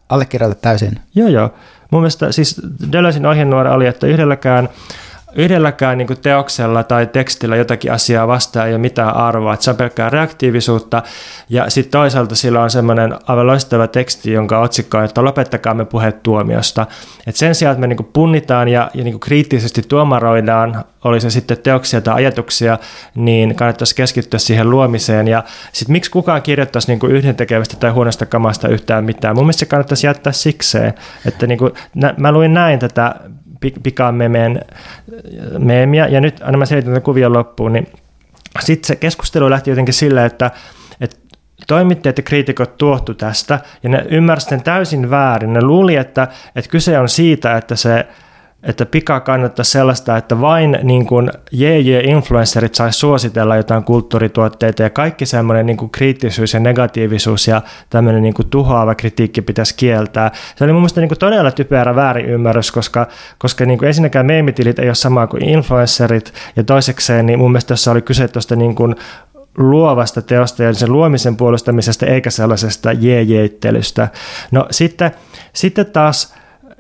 Allekirjoitan täysin. Joo, joo. Mun mielestä siis Deleuzin ohjenuora oli, että yhdelläkään yhdelläkään niin kuin teoksella tai tekstillä jotakin asiaa vastaan ei ole mitään arvoa, että se on pelkkää reaktiivisuutta ja sitten toisaalta sillä on semmoinen aivan loistava teksti, jonka otsikko on, että lopettakaamme puheet tuomiosta. Et sen sijaan, että me niin kuin punnitaan ja, ja niin kuin kriittisesti tuomaroidaan, oli se sitten teoksia tai ajatuksia, niin kannattaisi keskittyä siihen luomiseen ja sitten miksi kukaan kirjoittaisi niin kuin yhdentekevästä tai huonosta kamasta yhtään mitään. Mun mielestä se kannattaisi jättää sikseen, että niin kuin, mä luin näin tätä pikamemeen meemiä, ja nyt aina mä selitän tämän kuvion loppuun, niin sitten se keskustelu lähti jotenkin silleen, että, että toimittajat ja kriitikot tuohtu tästä, ja ne ymmärsivät täysin väärin. Ne luuli, että, että kyse on siitä, että se että pika kannattaa sellaista, että vain niin kuin JJ-influencerit saisi suositella jotain kulttuurituotteita ja kaikki semmoinen niin kuin kriittisyys ja negatiivisuus ja tämmöinen niin kuin tuhoava kritiikki pitäisi kieltää. Se oli mun mielestä niin kuin todella typerä väärinymmärrys, koska, koska niin kuin ensinnäkään meemitilit ei ole sama kuin influencerit ja toisekseen niin mun mielestä tässä oli kyse tuosta niin kuin luovasta teosta ja sen luomisen puolustamisesta eikä sellaisesta jeejeittelystä. No sitten, sitten taas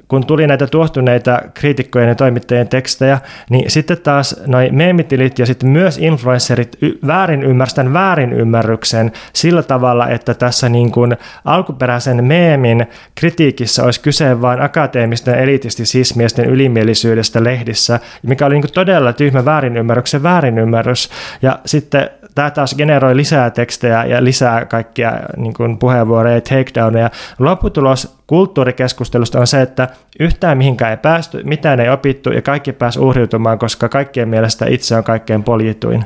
kun tuli näitä tuohtuneita kriitikkojen ja toimittajien tekstejä, niin sitten taas noin meemitilit ja sitten myös influencerit väärin ymmärstän väärin ymmärryksen sillä tavalla, että tässä niin kuin alkuperäisen meemin kritiikissä olisi kyse vain akateemisten elitistisismiesten ylimielisyydestä lehdissä, mikä oli niin kuin todella tyhmä väärinymmärryksen väärinymmärrys. Ja sitten tämä taas generoi lisää tekstejä ja lisää kaikkia niin kuin puheenvuoroja ja takedowneja. Lopputulos kulttuurikeskustelusta on se, että yhtään mihinkään ei päästy, mitään ei opittu ja kaikki pääsi uhriutumaan, koska kaikkien mielestä itse on kaikkein poljituin.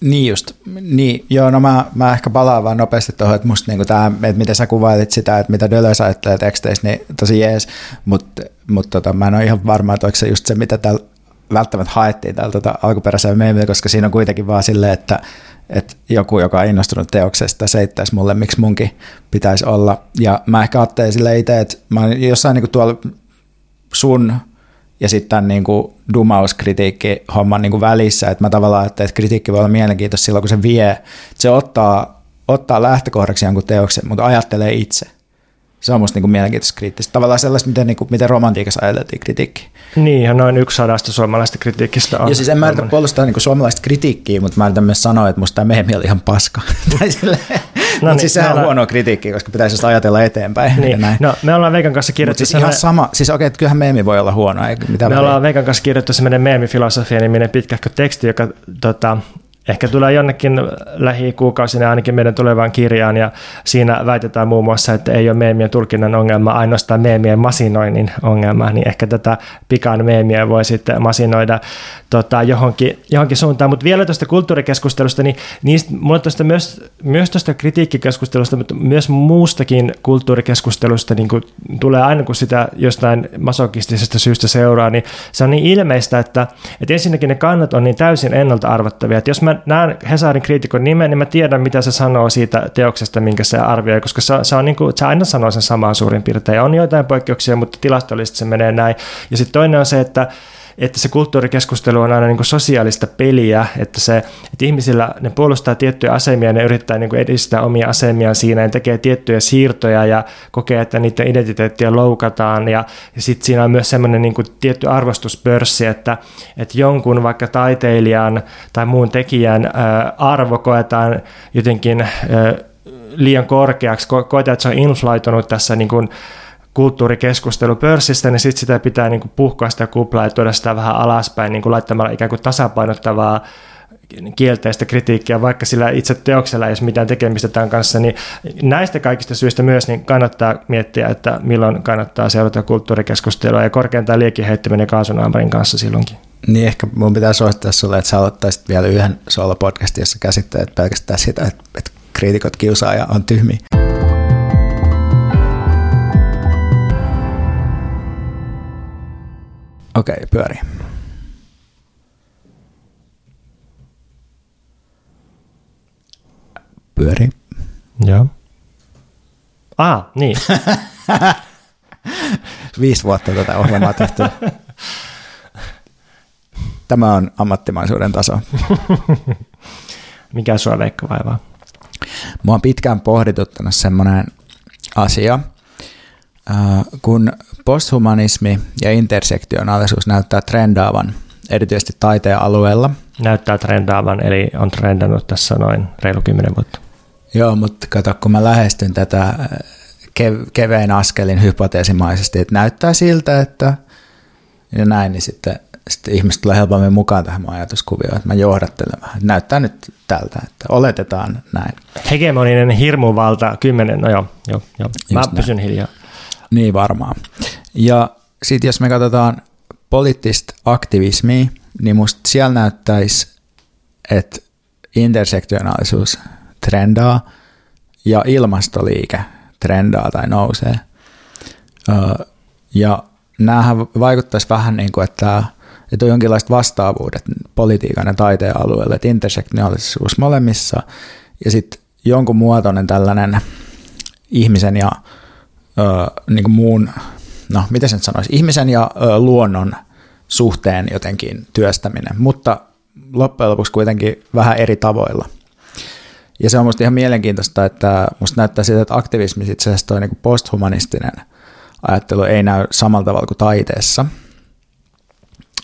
Niin just, niin, joo, no mä, mä ehkä palaan vaan nopeasti tuohon, että musta niinku tää, että miten sä kuvailit sitä, että mitä Deleuze ajattelee teksteissä, niin tosi jees, mutta mut tota, mä en ole ihan varma, että onko se just se, mitä täällä välttämättä haettiin täällä tota alkuperäisellä meemillä, koska siinä on kuitenkin vaan silleen, että, että joku, joka on innostunut teoksesta, seittäisi mulle, miksi munkin pitäisi olla. Ja mä ehkä ajattelin silleen itse, että mä jossain niin tuolla sun ja sitten niin kuin dumauskritiikki homman niin kuin välissä, että mä tavallaan ajattelin, että kritiikki voi olla mielenkiintoista silloin, kun se vie, se ottaa, ottaa lähtökohdaksi jonkun teoksen, mutta ajattelee itse – se on musta niin kuin mielenkiintoista kriittistä. Tavallaan sellaista, miten, niin kuin, miten romantiikassa ajateltiin kritiikki. Niin, ja noin yksi sadasta suomalaista kritiikistä on. Ja siis en mä yritä puolustaa niin kuin suomalaista kritiikkiä, mutta mä yritän myös sanoa, että musta tämä meemi oli ihan paska. no mutta niin, siis sehän on huono kritiikki, koska pitäisi just ajatella eteenpäin. Niin. Näin. No, me ollaan Veikan kanssa kirjoittu... siis ihan sama, siis okei, että kyllähän meemi voi olla huono. Ei, mitä me ollaan Veikan kanssa kirjoittu semmoinen meemifilosofia niminen pitkähkö teksti, joka tota, ehkä tulee jonnekin lähikuukausina ainakin meidän tulevaan kirjaan ja siinä väitetään muun muassa, että ei ole meemien tulkinnan ongelma, ainoastaan meemien masinoinnin ongelma, niin ehkä tätä pikan meemiä voi sitten masinoida tota, johonkin, johonkin suuntaan. Mutta vielä tuosta kulttuurikeskustelusta, niin niistä, mulle tuosta myös, myös tuosta kritiikkikeskustelusta, mutta myös muustakin kulttuurikeskustelusta niin kun tulee aina, kun sitä jostain masokistisesta syystä seuraa, niin se on niin ilmeistä, että, että ensinnäkin ne kannat on niin täysin ennalta arvattavia, että jos mä näen Hesarin kriitikon nimen, niin mä tiedän, mitä se sanoo siitä teoksesta, minkä se arvioi, koska se, se, on niin kuin, se aina sanoo sen samaan suurin piirtein. On joitain poikkeuksia, mutta tilastollisesti se menee näin. Ja sitten toinen on se, että että se kulttuurikeskustelu on aina niin kuin sosiaalista peliä, että, se, että ihmisillä ne puolustaa tiettyjä asemia ja ne yrittää niin kuin edistää omia asemiaan siinä ja tekee tiettyjä siirtoja ja kokee, että niiden identiteettiä loukataan. Ja, ja sitten siinä on myös semmoinen niin tietty arvostuspörssi, että, että jonkun vaikka taiteilijan tai muun tekijän ää, arvo koetaan jotenkin ää, liian korkeaksi, ko- koetaan, että se on inflaitunut tässä niin kuin, kulttuurikeskustelu pörssistä, niin sitten sitä pitää niin kuin puhkaa sitä kuplaa ja tuoda sitä vähän alaspäin niin kuin laittamalla ikään kuin tasapainottavaa kielteistä kritiikkiä, vaikka sillä itse teoksella ei ole mitään tekemistä tämän kanssa, niin näistä kaikista syistä myös niin kannattaa miettiä, että milloin kannattaa seurata kulttuurikeskustelua ja korkeintaan liekin heittäminen kaasunaamarin kanssa silloinkin. Niin ehkä mun pitää suosittaa sulle, että sä aloittaisit vielä yhden solo-podcastin, jossa käsittelet pelkästään sitä, että, että kriitikot kiusaa ja on tyhmiä. Okei, okay, pyöri. Pyöri. Joo. Ah, niin. Viisi vuotta tätä ohjelmaa tehty. Tämä on ammattimaisuuden taso. Mikä sua Veikka vaivaa? Mua on pitkään pohdituttanut semmoinen asia, kun posthumanismi ja intersektionaalisuus näyttää trendaavan erityisesti taiteen alueella. Näyttää trendaavan, eli on trendannut tässä noin reilu kymmenen vuotta. Joo, mutta kato, kun mä lähestyn tätä äh, kev- kevein askelin hypoteesimaisesti, että näyttää siltä, että ja näin, niin sitten, sitten ihmiset tulee helpommin mukaan tähän ajatuskuvioon, että mä johdattelen vähän. Näyttää nyt tältä, että oletetaan näin. Hegemoninen hirmuvalta, kymmenen, no joo, joo, joo. mä Just pysyn näin. hiljaa. Niin varmaan. Ja sitten jos me katsotaan poliittista aktivismia, niin musta siellä näyttäisi, että intersektionaalisuus trendaa ja ilmastoliike trendaa tai nousee. Ja näähän vaikuttaisi vähän niin kuin, että, että on jonkinlaiset vastaavuudet politiikan ja taiteen alueelle, että intersektionaalisuus molemmissa ja sitten jonkun muotoinen tällainen ihmisen ja niin kuin muun, no miten sen sanoisi, ihmisen ja luonnon suhteen jotenkin työstäminen, mutta loppujen lopuksi kuitenkin vähän eri tavoilla. Ja se on musta ihan mielenkiintoista, että musta näyttää siltä, että aktivismi itse asiassa toi niin posthumanistinen ajattelu ei näy samalla tavalla kuin taiteessa.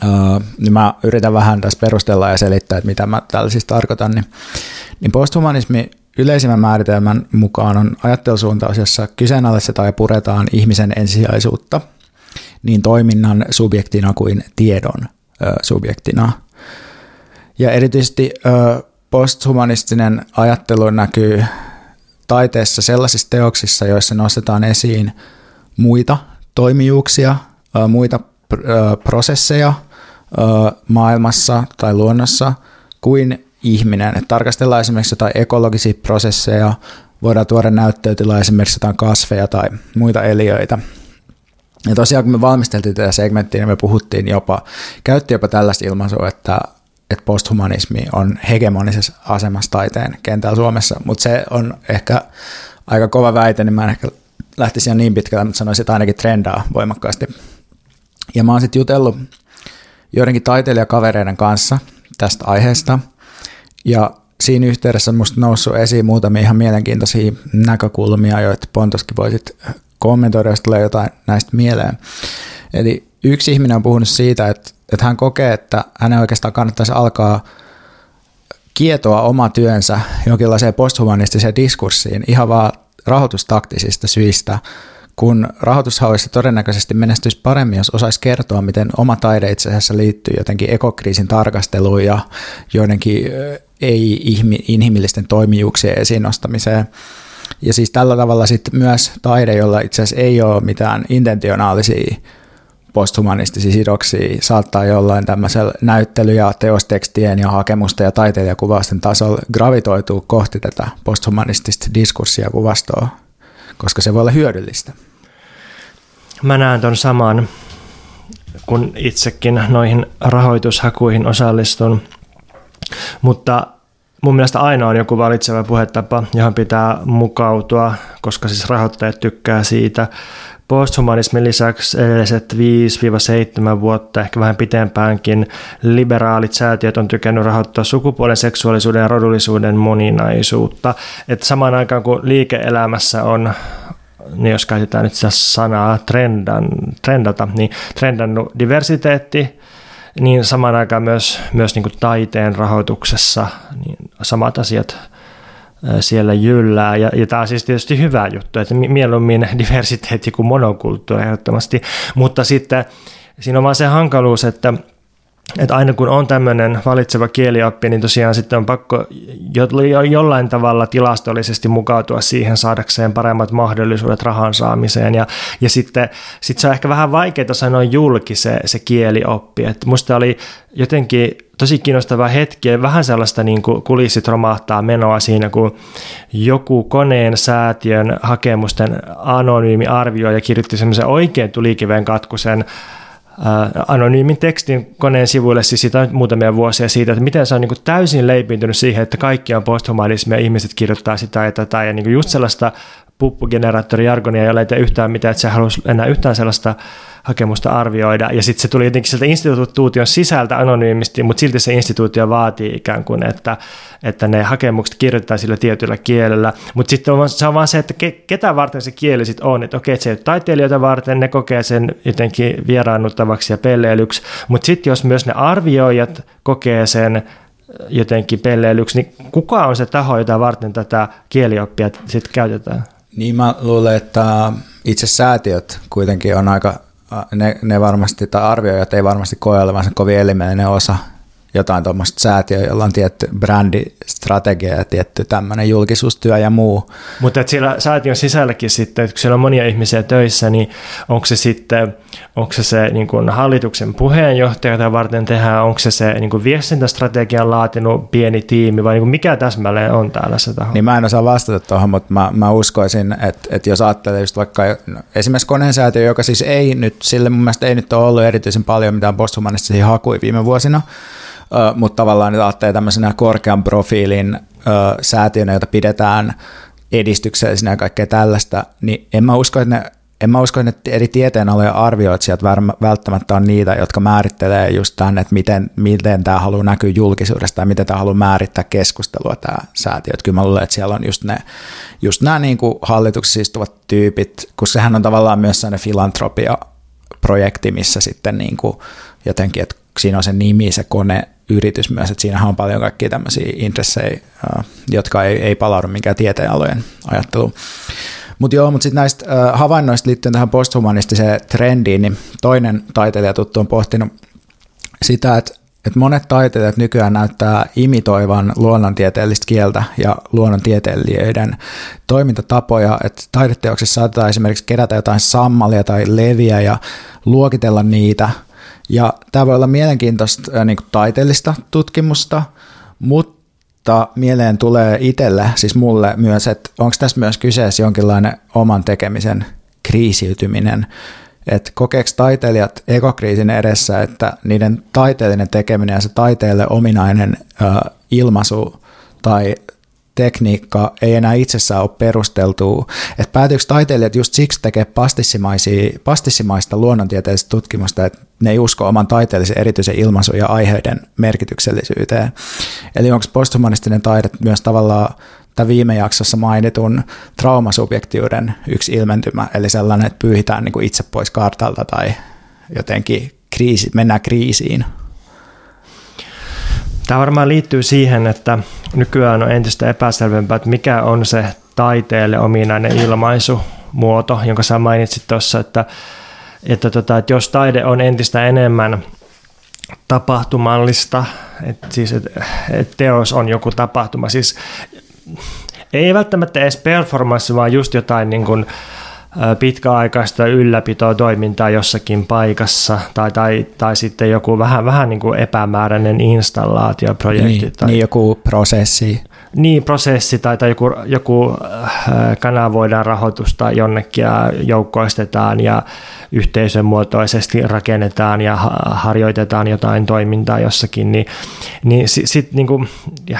Öö, niin mä yritän vähän tässä perustella ja selittää, että mitä mä tällä siis tarkoitan. Niin, niin posthumanismi yleisimmän määritelmän mukaan on ajattelusuuntaus, jossa kyseenalaistetaan ja puretaan ihmisen ensisijaisuutta niin toiminnan subjektina kuin tiedon ö, subjektina. Ja erityisesti ö, posthumanistinen ajattelu näkyy taiteessa sellaisissa teoksissa, joissa nostetaan esiin muita toimijuuksia, muita prosesseja maailmassa tai luonnossa kuin ihminen. Et tarkastellaan esimerkiksi jotain ekologisia prosesseja, voidaan tuoda näyttötila esimerkiksi jotain kasveja tai muita eliöitä. Ja tosiaan kun me valmisteltiin tätä segmenttiä, niin me puhuttiin jopa, käytti jopa tällaista ilmaisua, että, että posthumanismi on hegemonisessa asemassa taiteen kentällä Suomessa, mutta se on ehkä aika kova väite, niin mä en ehkä lähtisi niin pitkälle, mutta sanoisin, että ainakin trendaa voimakkaasti. Ja mä oon sitten jutellut joidenkin taiteilijakavereiden kanssa tästä aiheesta, ja siinä yhteydessä musta noussut esiin muutamia ihan mielenkiintoisia näkökulmia, joita Pontoskin voisit kommentoida, jos tulee jotain näistä mieleen. Eli yksi ihminen on puhunut siitä, että, että hän kokee, että hänen oikeastaan kannattaisi alkaa kietoa oma työnsä jonkinlaiseen posthumanistiseen diskurssiin ihan vaan rahoitustaktisista syistä, kun rahoitushauissa todennäköisesti menestyisi paremmin, jos osaisi kertoa, miten oma taide itse asiassa liittyy jotenkin ekokriisin tarkasteluun ja joidenkin ei-inhimillisten toimijuuksien esiin nostamiseen. Ja siis tällä tavalla sitten myös taide, jolla itse asiassa ei ole mitään intentionaalisia posthumanistisia sidoksia, saattaa jollain tämmöisellä näyttely- ja teostekstien ja hakemusten ja taiteilijakuvausten tasolla gravitoituu kohti tätä posthumanistista diskurssia ja kuvastoa, koska se voi olla hyödyllistä. Mä näen ton saman, kun itsekin noihin rahoitushakuihin osallistun, mutta mun mielestä aina on joku valitseva puhetapa, johon pitää mukautua, koska siis rahoittajat tykkää siitä. Posthumanismin lisäksi edelliset 5-7 vuotta, ehkä vähän pitempäänkin, liberaalit säätiöt on tykännyt rahoittaa sukupuolen, seksuaalisuuden ja rodullisuuden moninaisuutta. Että samaan aikaan kun liike-elämässä on niin jos käytetään nyt sitä sanaa trendan, trendata, niin trendannut diversiteetti, niin samaan aikaan myös, myös niin kuin taiteen rahoituksessa niin samat asiat siellä jyllää. Ja, ja tämä on siis tietysti hyvä juttu, että mieluummin diversiteetti kuin monokulttuuri ehdottomasti. Mutta sitten siinä on vaan se hankaluus, että että aina kun on tämmöinen valitseva kielioppi, niin tosiaan sitten on pakko jo, jollain tavalla tilastollisesti mukautua siihen saadakseen paremmat mahdollisuudet rahan saamiseen. Ja, ja sitten sit se on ehkä vähän vaikeaa sanoa julki se, se kielioppi. Että musta oli jotenkin tosi kiinnostava hetki ja vähän sellaista niin kuin kulissit romahtaa menoa siinä, kun joku koneen säätiön hakemusten anonyymi arvioi ja kirjoitti semmoisen oikein tulikiveen katkusen anonyymin tekstin koneen sivuille siis siitä muutamia vuosia siitä, että miten se on niin kuin täysin leipiintynyt siihen, että kaikki on posthumanismia, ihmiset kirjoittaa sitä ja tätä. Ja niin kuin just sellaista puppugeneraattorijargonia, jolla ei tee yhtään mitään, että se haluaisi enää yhtään sellaista hakemusta arvioida. Ja sitten se tuli jotenkin sieltä instituution sisältä anonyymisti, mutta silti se instituutio vaatii ikään kuin, että, että ne hakemukset kirjoitetaan sillä tietyllä kielellä. Mutta sitten on, se on vaan se, että ke, ketä varten se kieli sitten on. Että okei, että se ei ole taiteilijoita varten, ne kokee sen jotenkin vieraannuttavaksi ja pelleilyksi. Mutta sitten jos myös ne arvioijat kokee sen jotenkin pelleilyksi, niin kuka on se taho, jota varten tätä kielioppia sitten käytetään? Niin mä luulen, että itse säätiöt kuitenkin on aika, ne, ne varmasti, tai arvioijat ei varmasti koe olevansa kovin elimellinen osa jotain tuommoista säätiöä, jolla on tietty brändistrategia ja tietty tämmöinen julkisuustyö ja muu. Mutta että siellä säätiön sisälläkin sitten, että kun siellä on monia ihmisiä töissä, niin onko se sitten, onko se se niin kuin hallituksen puheenjohtaja, jota varten tehdään, onko se se niin kuin viestintästrategian laatinut pieni tiimi vai niin kuin mikä täsmälleen on täällä se taho? Niin mä en osaa vastata tuohon, mutta mä, mä uskoisin, että, että jos ajattelee just vaikka no, esimerkiksi koneensäätiö, joka siis ei nyt, sille mun mielestä ei nyt ole ollut erityisen paljon mitään posthumanistisia hakuja viime vuosina, mutta tavallaan nyt ajattelee tämmöisenä korkean profiilin säätiönä, jota pidetään edistyksellisenä ja kaikkea tällaista, niin en mä usko, että ne en mä usko, että eri tieteenalojen arvioitsijat välttämättä on niitä, jotka määrittelee just tämän, että miten, miten tämä haluaa näkyä julkisuudesta ja miten tämä haluaa määrittää keskustelua tämä säätiö. Että kyllä mä luulen, että siellä on just, ne, just nämä niin kuin hallituksessa istuvat tyypit, kun sehän on tavallaan myös sellainen filantropia-projekti, missä sitten niin kuin jotenkin, että siinä on se nimi, se kone, yritys myös, että siinähän on paljon kaikkia tämmöisiä intressejä, jotka ei, ei palaudu minkään tieteenalojen ajatteluun. Mutta joo, mutta sitten näistä äh, havainnoista liittyen tähän posthumanistiseen trendiin, niin toinen taiteilija tuttu on pohtinut sitä, että, että monet taiteilijat nykyään näyttää imitoivan luonnontieteellistä kieltä ja luonnontieteilijöiden toimintatapoja, että taideteoksissa saatetaan esimerkiksi kerätä jotain sammalia tai leviä ja luokitella niitä – ja tämä voi olla mielenkiintoista niin kuin taiteellista tutkimusta, mutta mieleen tulee itselle, siis mulle myös, että onko tässä myös kyseessä jonkinlainen oman tekemisen kriisiytyminen, että kokeeko taiteilijat ekokriisin edessä, että niiden taiteellinen tekeminen ja se taiteelle ominainen ö, ilmaisu tai tekniikka ei enää itsessään ole perusteltu. Että päätyykö taiteilijat just siksi tekee pastissimaista luonnontieteellistä tutkimusta, että ne ei usko oman taiteellisen erityisen ilmaisun ja aiheiden merkityksellisyyteen. Eli onko posthumanistinen taide myös tavallaan tämän viime jaksossa mainitun traumasubjektiuden yksi ilmentymä, eli sellainen, että pyyhitään niin kuin itse pois kartalta tai jotenkin kriisi, mennään kriisiin. Tämä varmaan liittyy siihen, että nykyään on entistä epäselvempää, että mikä on se taiteelle ominainen ilmaisumuoto, jonka sä mainitsit tuossa, että, että, tota, että jos taide on entistä enemmän tapahtumallista, että siis että, että teos on joku tapahtuma, siis ei välttämättä edes performanssi, vaan just jotain niin kuin, pitkäaikaista ylläpitoa toimintaa jossakin paikassa tai, tai, tai sitten joku vähän, vähän niin kuin epämääräinen installaatioprojekti. Niin, tai, niin joku prosessi. Niin, prosessi tai, tai joku, joku kanavoidaan rahoitusta jonnekin ja joukkoistetaan ja yhteisön muotoisesti rakennetaan ja harjoitetaan jotain toimintaa jossakin, niin, niin sitten sit, niin kuin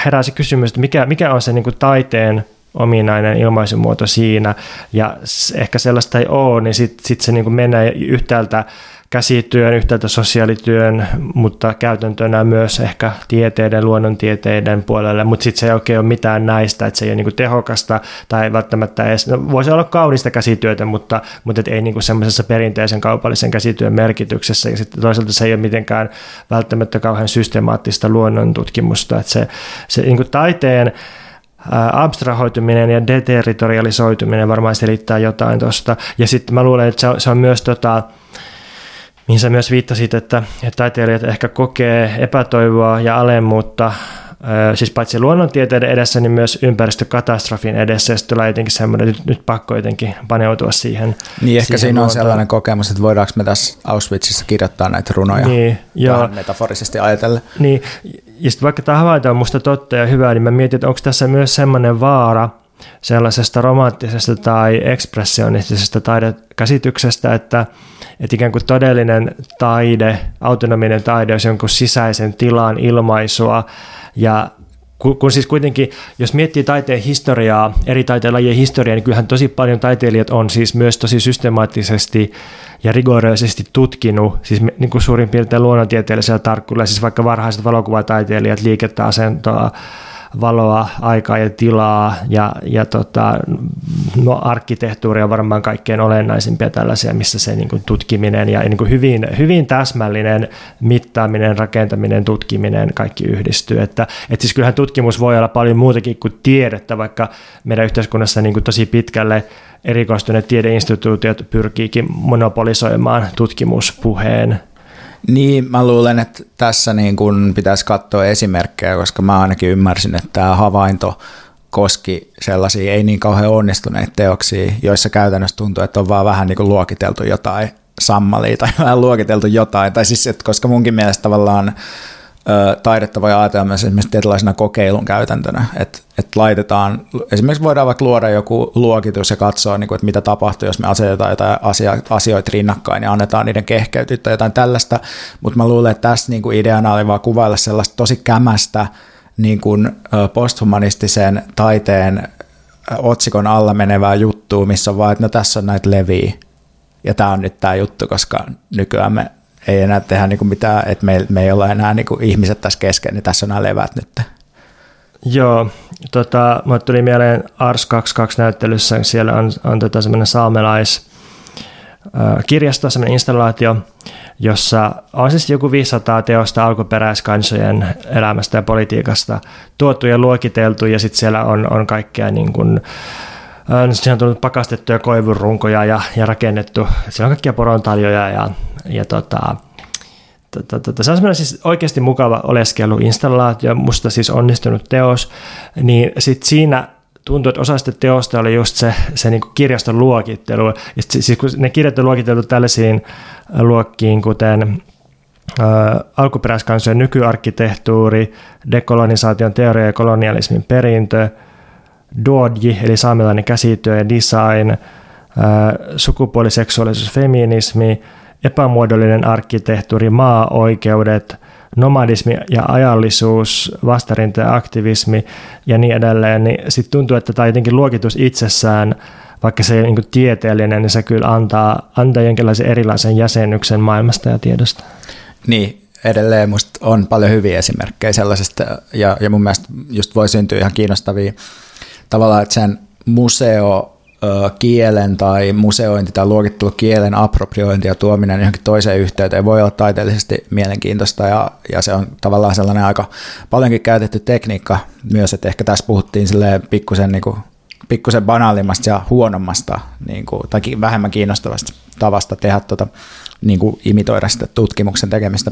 herää se kysymys, että mikä, mikä on se niin kuin taiteen ominainen ilmaisumuoto siinä, ja ehkä sellaista ei ole, niin sitten sit se niin menee yhtäältä käsityön, yhtäältä sosiaalityön, mutta käytäntönä myös ehkä tieteiden, luonnontieteiden puolelle, mutta sitten se ei oikein ole mitään näistä, että se ei ole niin tehokasta tai välttämättä edes, no, voisi olla kaunista käsityötä, mutta, mutta ei niin semmoisessa perinteisen kaupallisen käsityön merkityksessä, ja sitten toisaalta se ei ole mitenkään välttämättä kauhean systemaattista luonnontutkimusta, että se, se niin taiteen abstrahoituminen ja deterritorialisoituminen varmaan selittää jotain tuosta. Ja sitten mä luulen, että se on, se on myös tota, mihin sä myös viittasit, että, että taiteilijat ehkä kokee epätoivoa ja alemmuutta siis paitsi luonnontieteiden edessä, niin myös ympäristökatastrofin edessä, ja sitten tulee jotenkin semmoinen, että nyt, nyt pakko jotenkin paneutua siihen. Niin, ehkä siihen siinä on sellainen kokemus, että voidaanko me tässä Auschwitzissa kirjoittaa näitä runoja niin, vähän metaforisesti ajatellen. Niin, ja sitten vaikka tämä havainto on musta totta ja hyvää, niin mä mietin, että onko tässä myös semmoinen vaara sellaisesta romanttisesta tai ekspressionistisesta taidekäsityksestä, että, että ikään kuin todellinen taide, autonominen taide olisi jonkun sisäisen tilan ilmaisua, ja kun, siis kuitenkin, jos miettii taiteen historiaa, eri taiteenlajien historiaa, niin kyllähän tosi paljon taiteilijat on siis myös tosi systemaattisesti ja rigoroisesti tutkinut, siis niin kuin suurin piirtein luonnontieteellisellä tarkkuudella, siis vaikka varhaiset valokuvataiteilijat, liikettä, asentoa, valoa, aikaa ja tilaa ja, ja tota, no, arkkitehtuuri on varmaan kaikkein olennaisimpia tällaisia, missä se niin kuin, tutkiminen ja niin kuin hyvin, hyvin täsmällinen mittaaminen, rakentaminen, tutkiminen, kaikki yhdistyy. Että, että siis kyllähän tutkimus voi olla paljon muutakin kuin tiedettä, vaikka meidän yhteiskunnassa niin kuin tosi pitkälle erikoistuneet tiedeinstituutiot pyrkiikin monopolisoimaan tutkimuspuheen niin, mä luulen, että tässä niin kun pitäisi katsoa esimerkkejä, koska mä ainakin ymmärsin, että tämä havainto koski sellaisia ei niin kauhean onnistuneita teoksia, joissa käytännössä tuntuu, että on vaan vähän niin kuin luokiteltu jotain sammalia tai vähän luokiteltu jotain. Tai siis, että koska munkin mielestä tavallaan taidetta ajatella myös esimerkiksi tietynlaisena kokeilun käytäntönä, että, että laitetaan, esimerkiksi voidaan vaikka luoda joku luokitus ja katsoa, niin kuin, että mitä tapahtuu, jos me asetetaan jotain asia, asioita rinnakkain ja annetaan niiden kehkeytyä tai jotain tällaista, mutta mä luulen, että tässä niin kuin ideana oli vaan kuvailla sellaista tosi kämästä niin kuin posthumanistisen taiteen otsikon alla menevää juttua, missä on vaan, että no tässä on näitä leviä, ja tämä on nyt tämä juttu, koska nykyään me ei enää tehdä niin kuin mitään, että me, me ei olla enää niin kuin ihmiset tässä kesken, niin tässä on nämä levät nyt. Joo, tota, mulle tuli mieleen Ars 22 näyttelyssä, siellä on, on tota semmoinen saamelais, kirjasto, semmoinen installaatio, jossa on siis joku 500 teosta alkuperäiskansojen elämästä ja politiikasta tuotu ja luokiteltu, ja sitten siellä on, on kaikkea niin kuin, on tullut pakastettuja koivurunkoja ja, ja rakennettu, siellä on kaikkia porontaljoja ja, ja tota, Tota, tota, se on semmoinen siis oikeasti mukava oleskeluinstallaatio, musta siis onnistunut teos, niin sitten siinä tuntuu, että osa sitä teosta oli just se, se niin kirjaston luokittelu. Ja sit, siis kun ne kirjat on luokiteltu tällaisiin luokkiin, kuten ä, alkuperäiskansojen nykyarkkitehtuuri, dekolonisaation teoria ja kolonialismin perintö, Dodji, eli saamelainen käsityö ja design, ä, sukupuoliseksuaalisuus, feminismi, epämuodollinen arkkitehtuuri, maa-oikeudet, nomadismi ja ajallisuus, vastarinta ja aktivismi ja niin edelleen, niin sitten tuntuu, että tämä jotenkin luokitus itsessään, vaikka se ei ole niin tieteellinen, niin se kyllä antaa, antaa jonkinlaisen erilaisen jäsennyksen maailmasta ja tiedosta. Niin, edelleen musta on paljon hyviä esimerkkejä sellaisesta, ja, ja mun mielestä just voi syntyä ihan kiinnostavia tavallaan, että sen museo kielen tai museointi tai luokittelu kielen appropriointi ja tuominen johonkin toiseen yhteyteen voi olla taiteellisesti mielenkiintoista ja, ja se on tavallaan sellainen aika paljonkin käytetty tekniikka myös, että ehkä tässä puhuttiin pikkusen, niin kuin, pikkusen banaalimmasta ja huonommasta niin kuin, tai vähemmän kiinnostavasta tavasta tehdä tuota, niin kuin imitoida sitä tutkimuksen tekemistä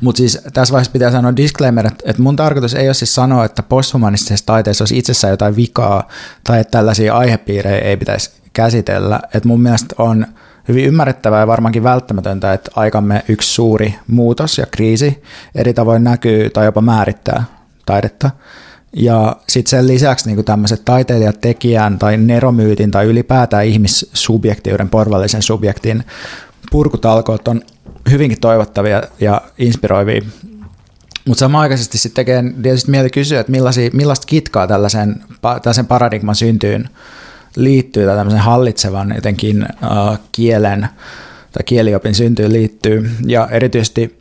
mutta siis tässä vaiheessa pitää sanoa disclaimer, että, mun tarkoitus ei ole siis sanoa, että posthumanistisessa taiteessa olisi itsessään jotain vikaa tai että tällaisia aihepiirejä ei pitäisi käsitellä. Että mun mielestä on hyvin ymmärrettävää ja varmaankin välttämätöntä, että aikamme yksi suuri muutos ja kriisi eri tavoin näkyy tai jopa määrittää taidetta. Ja sitten sen lisäksi niin tämmöiset taiteilijat tekijän tai neromyytin tai ylipäätään ihmissubjektiuden, porvallisen subjektin purkutalkoot on hyvinkin toivottavia ja inspiroivia. Mutta samanaikaisesti sitten tekee tietysti mieli kysyä, että millaista kitkaa tällaisen, tällaisen paradigman syntyyn liittyy tai tämmöisen hallitsevan jotenkin uh, kielen tai kieliopin syntyyn liittyy. Ja erityisesti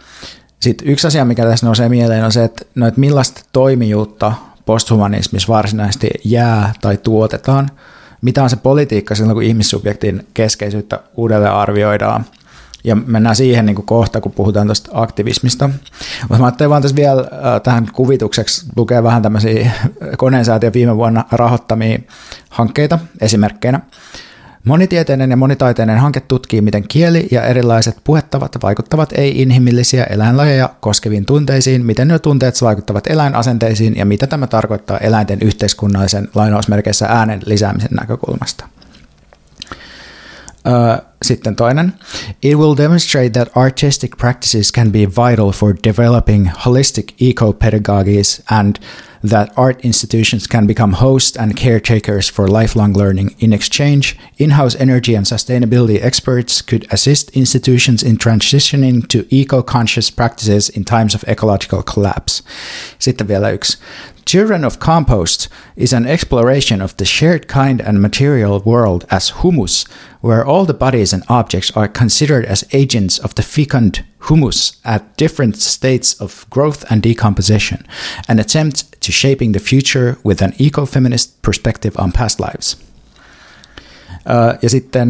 sit yksi asia, mikä tässä nousee mieleen, on se, että, no, että millaista toimijuutta posthumanismissa varsinaisesti jää tai tuotetaan. Mitä on se politiikka silloin, kun ihmissubjektin keskeisyyttä uudelleen arvioidaan – ja mennään siihen niin kuin kohta, kun puhutaan tuosta aktivismista. Mutta mä ajattelin vaan tässä vielä äh, tähän kuvitukseksi lukea vähän tämmöisiä koneensäätiön viime vuonna rahoittamia hankkeita esimerkkeinä. Monitieteinen ja monitaiteinen hanke tutkii, miten kieli ja erilaiset puhettavat vaikuttavat ei-inhimillisiä eläinlajeja koskeviin tunteisiin, miten nuo tunteet vaikuttavat eläinasenteisiin ja mitä tämä tarkoittaa eläinten yhteiskunnallisen lainausmerkeissä äänen lisäämisen näkökulmasta. Uh, sitten toinen. It will demonstrate that artistic practices can be vital for developing holistic eco-pedagogies and that art institutions can become hosts and caretakers for lifelong learning. In exchange, in house energy and sustainability experts could assist institutions in transitioning to eco conscious practices in times of ecological collapse. Sitten vielä yksi. Children of Compost is an exploration of the shared kind and material world as humus, where all the bodies and objects are considered as agents of the fecund humus at different states of growth and decomposition, an attempt to shaping the future with an eco-feminist perspective on past lives. Ja sitten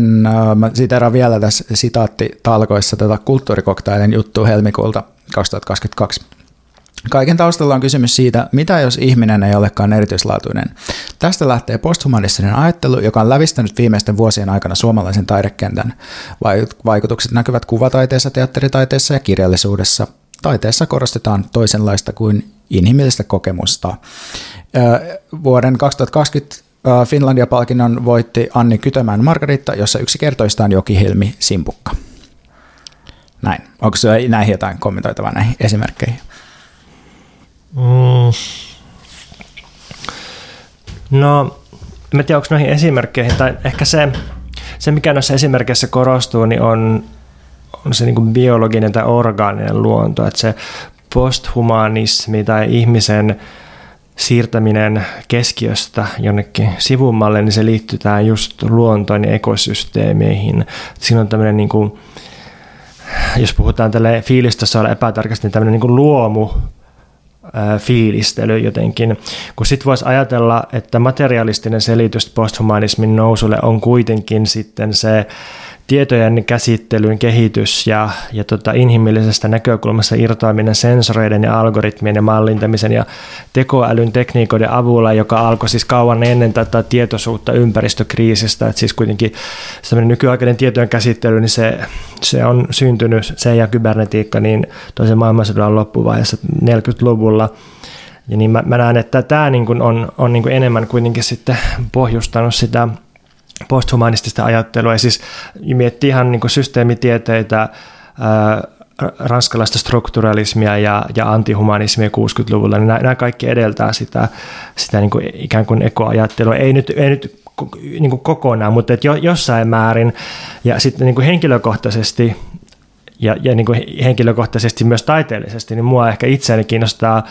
mä siteran vielä tässä sitaattitalkoissa tätä kulttuurikoktailin juttu helmikuulta 2022. Kaiken taustalla on kysymys siitä, mitä jos ihminen ei olekaan erityislaatuinen. Tästä lähtee posthumanistinen ajattelu, joka on lävistänyt viimeisten vuosien aikana suomalaisen taidekentän. Vaikutukset näkyvät kuvataiteessa, teatteritaiteessa ja kirjallisuudessa. Taiteessa korostetaan toisenlaista kuin inhimillistä kokemusta. Vuoden 2020 Finlandia-palkinnon voitti Anni Kytömän Margarita, jossa yksi kertoista on Joki Simpukka. Näin. Onko näihin jotain kommentoitavaa näihin esimerkkeihin? Mm. No, en tiedä, onko noihin esimerkkeihin, tai ehkä se, se mikä noissa esimerkkeissä korostuu, niin on, on se niin biologinen tai orgaaninen luonto, että se posthumanismi tai ihmisen siirtäminen keskiöstä jonnekin sivummalle, niin se liittyy tähän just luontoon ja ekosysteemeihin. Siinä on tämmöinen niin kuin, jos puhutaan tälle fiilistossa epätarkasti, niin tämmöinen niin kuin luomu fiilistely jotenkin, kun sitten voisi ajatella, että materialistinen selitys posthumanismin nousulle on kuitenkin sitten se tietojen käsittelyn kehitys ja, ja tota inhimillisestä näkökulmasta irtoaminen sensoreiden ja algoritmien ja mallintamisen ja tekoälyn tekniikoiden avulla, joka alkoi siis kauan ennen tätä tietoisuutta ympäristökriisistä. että siis kuitenkin nykyaikainen tietojen käsittely, niin se, se on syntynyt, se ja kybernetiikka, niin toisen maailmansodan loppuvaiheessa 40-luvulla. Ja niin mä, mä näen, että tämä niin on, on niin enemmän kuitenkin sitten pohjustanut sitä posthumanistista ajattelua, ja siis miettii ihan niin systeemitieteitä, ranskalaista strukturalismia ja, ja antihumanismia 60-luvulla, niin nämä, kaikki edeltää sitä, sitä niin kuin ikään kuin ekoajattelua. Ei nyt, ei nyt niin kuin kokonaan, mutta jo, jossain määrin. Ja sitten niin kuin henkilökohtaisesti ja, ja niin kuin henkilökohtaisesti myös taiteellisesti, niin mua ehkä itseäni kiinnostaa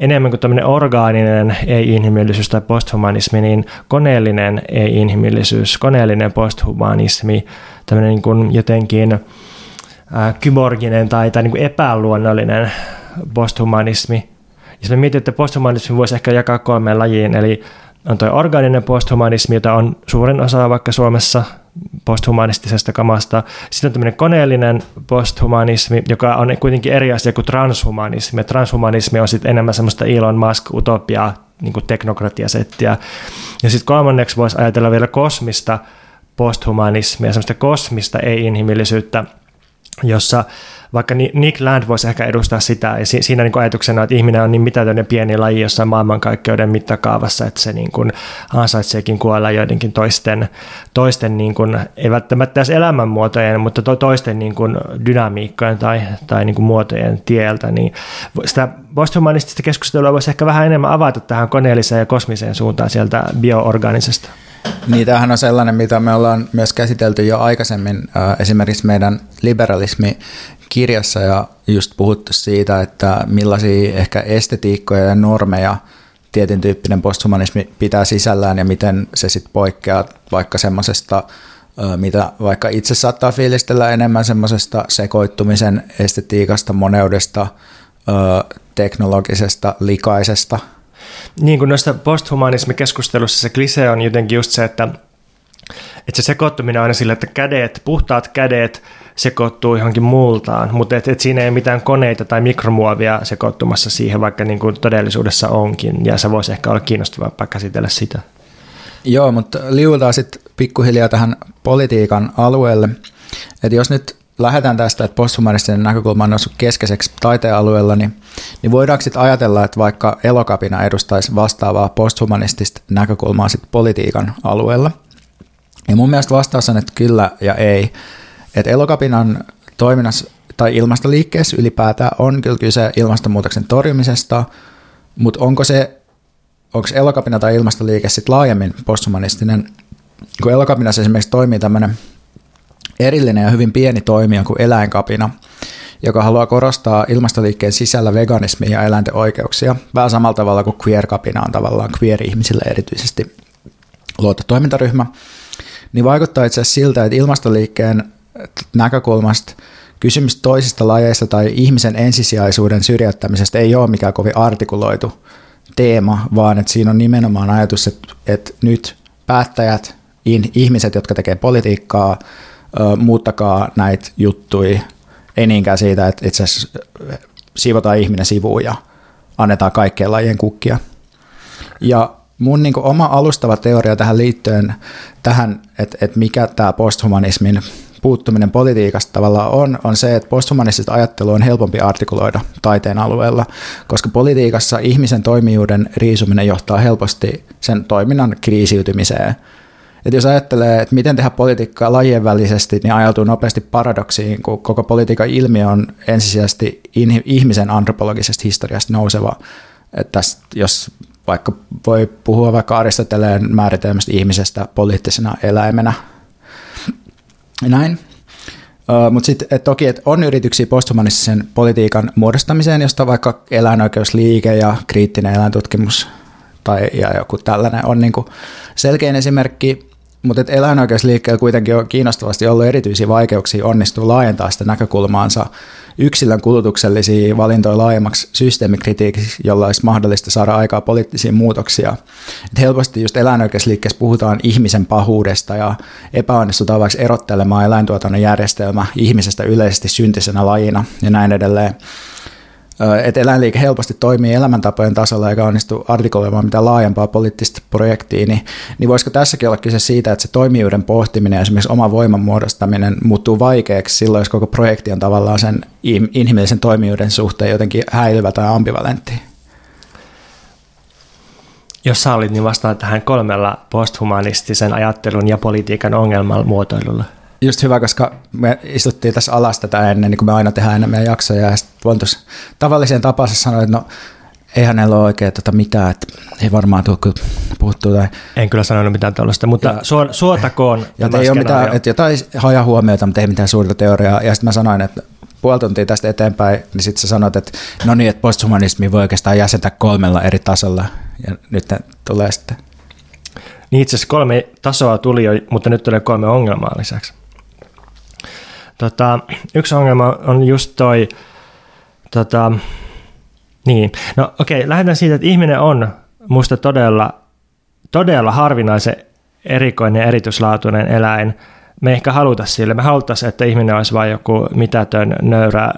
enemmän kuin tämmöinen orgaaninen ei-inhimillisyys tai posthumanismi, niin koneellinen ei-inhimillisyys, koneellinen posthumanismi, tämmöinen niin kuin jotenkin äh, kyborginen tai, tai niin kuin epäluonnollinen posthumanismi. Ja sitten mietin, että posthumanismi voisi ehkä jakaa kolmeen lajiin, eli on tuo organinen posthumanismi, jota on suurin osa vaikka Suomessa posthumanistisesta kamasta. Sitten on tämmöinen koneellinen posthumanismi, joka on kuitenkin eri asia kuin transhumanismi. Transhumanismi on sitten enemmän semmoista Elon Musk-utopiaa, niin kuin teknokratiasettiä. Ja sitten kolmanneksi voisi ajatella vielä kosmista posthumanismia, semmoista kosmista ei-inhimillisyyttä, jossa vaikka Nick Land voisi ehkä edustaa sitä, ja siinä niin ajatuksena, että ihminen on niin mitätön ja pieni laji jossain maailmankaikkeuden mittakaavassa, että se niin kuin ansaitseekin kuolla joidenkin toisten, toisten niin kuin, ei välttämättä edes elämänmuotojen, mutta to, toisten niin kuin dynamiikkojen tai, tai niin kuin muotojen tieltä, niin sitä posthumanistista keskustelua voisi ehkä vähän enemmän avata tähän koneelliseen ja kosmiseen suuntaan sieltä bioorganisesta. Tämähän on sellainen, mitä me ollaan myös käsitelty jo aikaisemmin, esimerkiksi meidän liberalismi kirjassa ja just puhuttu siitä, että millaisia ehkä estetiikkoja ja normeja tietyn tyyppinen posthumanismi pitää sisällään ja miten se sitten poikkeaa vaikka semmoisesta, mitä vaikka itse saattaa fiilistellä enemmän semmoisesta sekoittumisen estetiikasta, moneudesta, teknologisesta, likaisesta. Niin kuin noista posthumanismikeskustelussa se klise on jotenkin just se, että, että se sekoittuminen on aina sillä, että kädet, puhtaat kädet sekoittuu johonkin multaan, mutta et, et siinä ei mitään koneita tai mikromuovia sekoittumassa siihen, vaikka niin kuin todellisuudessa onkin, ja se voisi ehkä olla kiinnostavampaa käsitellä sitä. Joo, mutta liuutaan sitten pikkuhiljaa tähän politiikan alueelle. Että jos nyt lähdetään tästä, että posthumanistinen näkökulma on noussut keskeiseksi taiteen alueella, niin, niin voidaanko sitten ajatella, että vaikka elokapina edustaisi vastaavaa posthumanistista näkökulmaa sitten politiikan alueella? Ja mun mielestä vastaus on, että kyllä ja ei että elokapinan toiminnassa tai ilmastoliikkeessä ylipäätään on kyllä kyse ilmastonmuutoksen torjumisesta, mutta onko se onko elokapina tai ilmastoliike sitten laajemmin posthumanistinen, kun elokapinassa esimerkiksi toimii tämmöinen erillinen ja hyvin pieni toimija kuin eläinkapina, joka haluaa korostaa ilmastoliikkeen sisällä veganismia ja eläinten oikeuksia, vähän samalla tavalla kuin queer-kapina on tavallaan queer-ihmisille erityisesti luotu toimintaryhmä, niin vaikuttaa itse asiassa siltä, että ilmastoliikkeen näkökulmasta kysymys toisista lajeista tai ihmisen ensisijaisuuden syrjäyttämisestä ei ole mikään kovin artikuloitu teema, vaan että siinä on nimenomaan ajatus, että, että nyt päättäjät, ihmiset, jotka tekee politiikkaa, muuttakaa näitä juttuja, ei niinkään siitä, että itse asiassa siivotaan ihminen sivuun ja annetaan kaikkien lajien kukkia. Ja mun niin oma alustava teoria tähän liittyen, tähän, että, että mikä tämä posthumanismin puuttuminen politiikasta tavallaan on, on se, että posthumanistista ajattelu on helpompi artikuloida taiteen alueella, koska politiikassa ihmisen toimijuuden riisuminen johtaa helposti sen toiminnan kriisiytymiseen. Et jos ajattelee, että miten tehdä politiikkaa lajien välisesti, niin ajautuu nopeasti paradoksiin, kun koko politiikan ilmiö on ensisijaisesti ihmisen antropologisesta historiasta nouseva. Että tästä, jos vaikka voi puhua vaikka Aristoteleen määritelmästä ihmisestä poliittisena eläimenä. Näin. Mutta sitten toki et on yrityksiä posthumanistisen politiikan muodostamiseen, josta vaikka eläinoikeusliike ja kriittinen eläintutkimus tai ja joku tällainen on niinku selkein esimerkki. Mutta eläinoikeusliikkeellä kuitenkin on kiinnostavasti ollut erityisiä vaikeuksia onnistua laajentaa sitä näkökulmaansa yksilön kulutuksellisia valintoja laajemmaksi systeemikritiikiksi, jolla olisi mahdollista saada aikaa poliittisia muutoksia. Et helposti just eläinoikeusliikkeessä puhutaan ihmisen pahuudesta ja epäonnistutaan vaikka erottelemaan eläintuotannon järjestelmä ihmisestä yleisesti syntisenä lajina ja näin edelleen että eläinliike helposti toimii elämäntapojen tasolla eikä onnistu artikuloimaan mitään laajempaa poliittista projektia, niin, niin voisiko tässäkin olla kyse siitä, että se toimijuuden pohtiminen esimerkiksi oma voiman muodostaminen muuttuu vaikeaksi silloin, jos koko projekti on tavallaan sen inhimillisen toimijuuden suhteen jotenkin häilyvä tai ambivalentti? Jos sallit, niin vastaan tähän kolmella posthumanistisen ajattelun ja politiikan ongelman muotoilulla just hyvä, koska me istuttiin tässä alas tätä ennen, niin kuin me aina tehdään ennen meidän jaksoja, ja sitten Pontus tavalliseen tapansa sanoi, että no ei hänellä ole oikein tota mitään, että ei varmaan tule kyllä puhuttua. Tai... En kyllä sanonut mitään tällaista, mutta ja, suo, suotakoon ja ei ole mitään, että jotain haja huomiota, mutta ei mitään suurta teoriaa. Ja sitten mä sanoin, että puoli tuntia tästä eteenpäin, niin sitten sä sanoit, että no niin, että posthumanismi voi oikeastaan jäsentää kolmella eri tasolla, ja nyt tulee sitten. Niin itse asiassa kolme tasoa tuli jo, mutta nyt tulee kolme ongelmaa lisäksi. Tota, yksi ongelma on just toi, tota, niin, no okei, okay, lähdetään siitä, että ihminen on musta todella, todella harvinaisen erikoinen ja erityislaatuinen eläin. Me ehkä haluta sille. Me haluttaisiin, että ihminen olisi vain joku mitätön nöyrä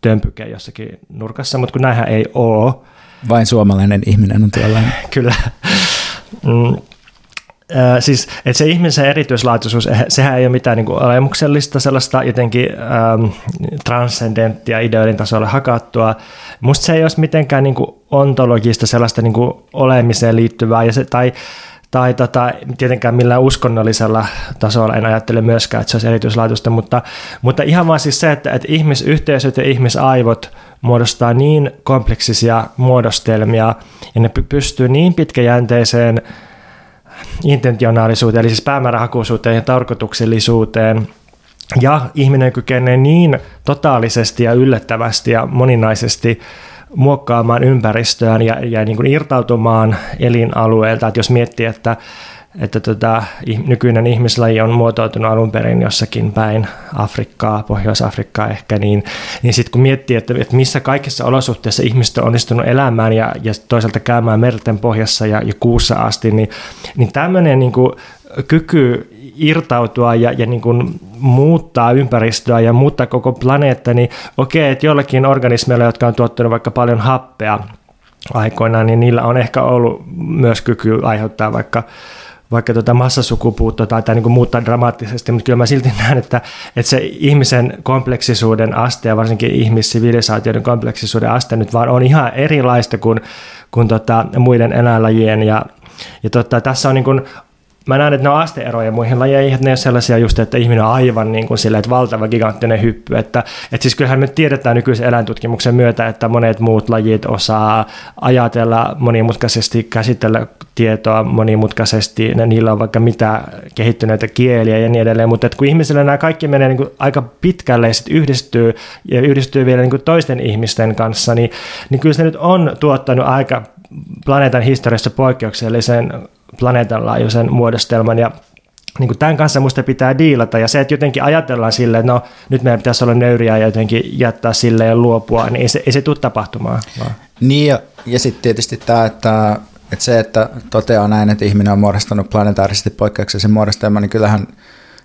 tömpyke jossakin nurkassa, mutta kun näinhän ei ole. Vain suomalainen ihminen on tällainen. Kyllä. Mm, Äh, siis, että se ihmisen erityislaatuisuus, eh, sehän ei ole mitään niin kuin olemuksellista, sellaista jotenkin ähm, transcendenttia ideoiden tasolle hakattua. Musta se ei olisi mitenkään niin kuin ontologista sellaista niin kuin olemiseen liittyvää, ja se, tai, tai tota, tietenkään millään uskonnollisella tasolla en ajattele myöskään, että se olisi erityislaatuista, mutta, mutta ihan vaan siis se, että, että ihmisyhteisöt ja ihmisaivot muodostaa niin kompleksisia muodostelmia, ja ne pystyy niin pitkäjänteiseen intentionaalisuuteen, eli siis päämäärähakuisuuteen ja tarkoituksellisuuteen, ja ihminen kykenee niin totaalisesti ja yllättävästi ja moninaisesti muokkaamaan ympäristöään ja, ja niin kuin irtautumaan elinalueelta. Että jos miettii, että että tota, nykyinen ihmislaji on muotoutunut alun perin jossakin päin Afrikkaa, Pohjois-Afrikkaa ehkä, niin, niin sitten kun miettii, että, että missä kaikissa olosuhteissa ihmiset on onnistunut elämään ja, ja toisaalta käymään merten pohjassa ja, ja kuussa asti, niin, niin tämmöinen niin kuin, kyky irtautua ja, ja niin kuin muuttaa ympäristöä ja muuttaa koko planeetta, niin okei, että jollakin organismeilla, jotka on tuottanut vaikka paljon happea aikoinaan, niin niillä on ehkä ollut myös kyky aiheuttaa vaikka vaikka tuota massasukupuuttoa tai, tai niin muuttaa dramaattisesti, mutta kyllä mä silti näen, että, että se ihmisen kompleksisuuden aste ja varsinkin ihmissivilisaatioiden kompleksisuuden aste nyt vaan on ihan erilaista kuin, kuin tota, muiden eläinlajien. Ja, ja tota, tässä on niin kuin mä näen, että ne on asteeroja muihin lajeihin, että ne on sellaisia just, että ihminen on aivan niin kuin sille, että valtava giganttinen hyppy. Että, että siis kyllähän me tiedetään nykyisen eläintutkimuksen myötä, että monet muut lajit osaa ajatella monimutkaisesti, käsitellä tietoa monimutkaisesti, ne, niillä on vaikka mitä kehittyneitä kieliä ja niin edelleen, mutta että kun ihmisillä nämä kaikki menee niin kuin aika pitkälle ja sitten yhdistyy ja yhdistyy vielä niin kuin toisten ihmisten kanssa, niin, niin kyllä se nyt on tuottanut aika planeetan historiassa poikkeuksellisen planeetan laajuisen muodostelman ja niin kuin tämän kanssa musta pitää diilata ja se, että jotenkin ajatellaan silleen, että no nyt meidän pitäisi olla nöyriä ja jotenkin jättää sille ja luopua, niin ei se, ei se tule tapahtumaan. Vaan. Niin ja, ja sitten tietysti tämä, että, että se, että toteaa näin, että ihminen on muodostanut planetaarisesti poikkeuksellisen muodostelman, niin kyllähän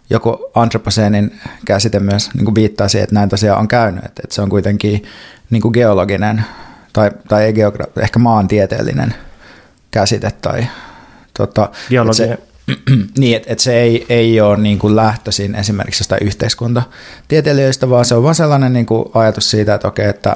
joku antroposeenin käsite myös niin kuin viittaa siihen, että näin tosiaan on käynyt, että, että se on kuitenkin niin kuin geologinen tai, tai ei geogra- ehkä maantieteellinen käsite tai tota, Geologia. että se, niin, että, että se ei, ei ole niin kuin lähtöisin esimerkiksi jostain yhteiskuntatieteilijöistä, vaan se on vaan sellainen niin kuin ajatus siitä, että okei, että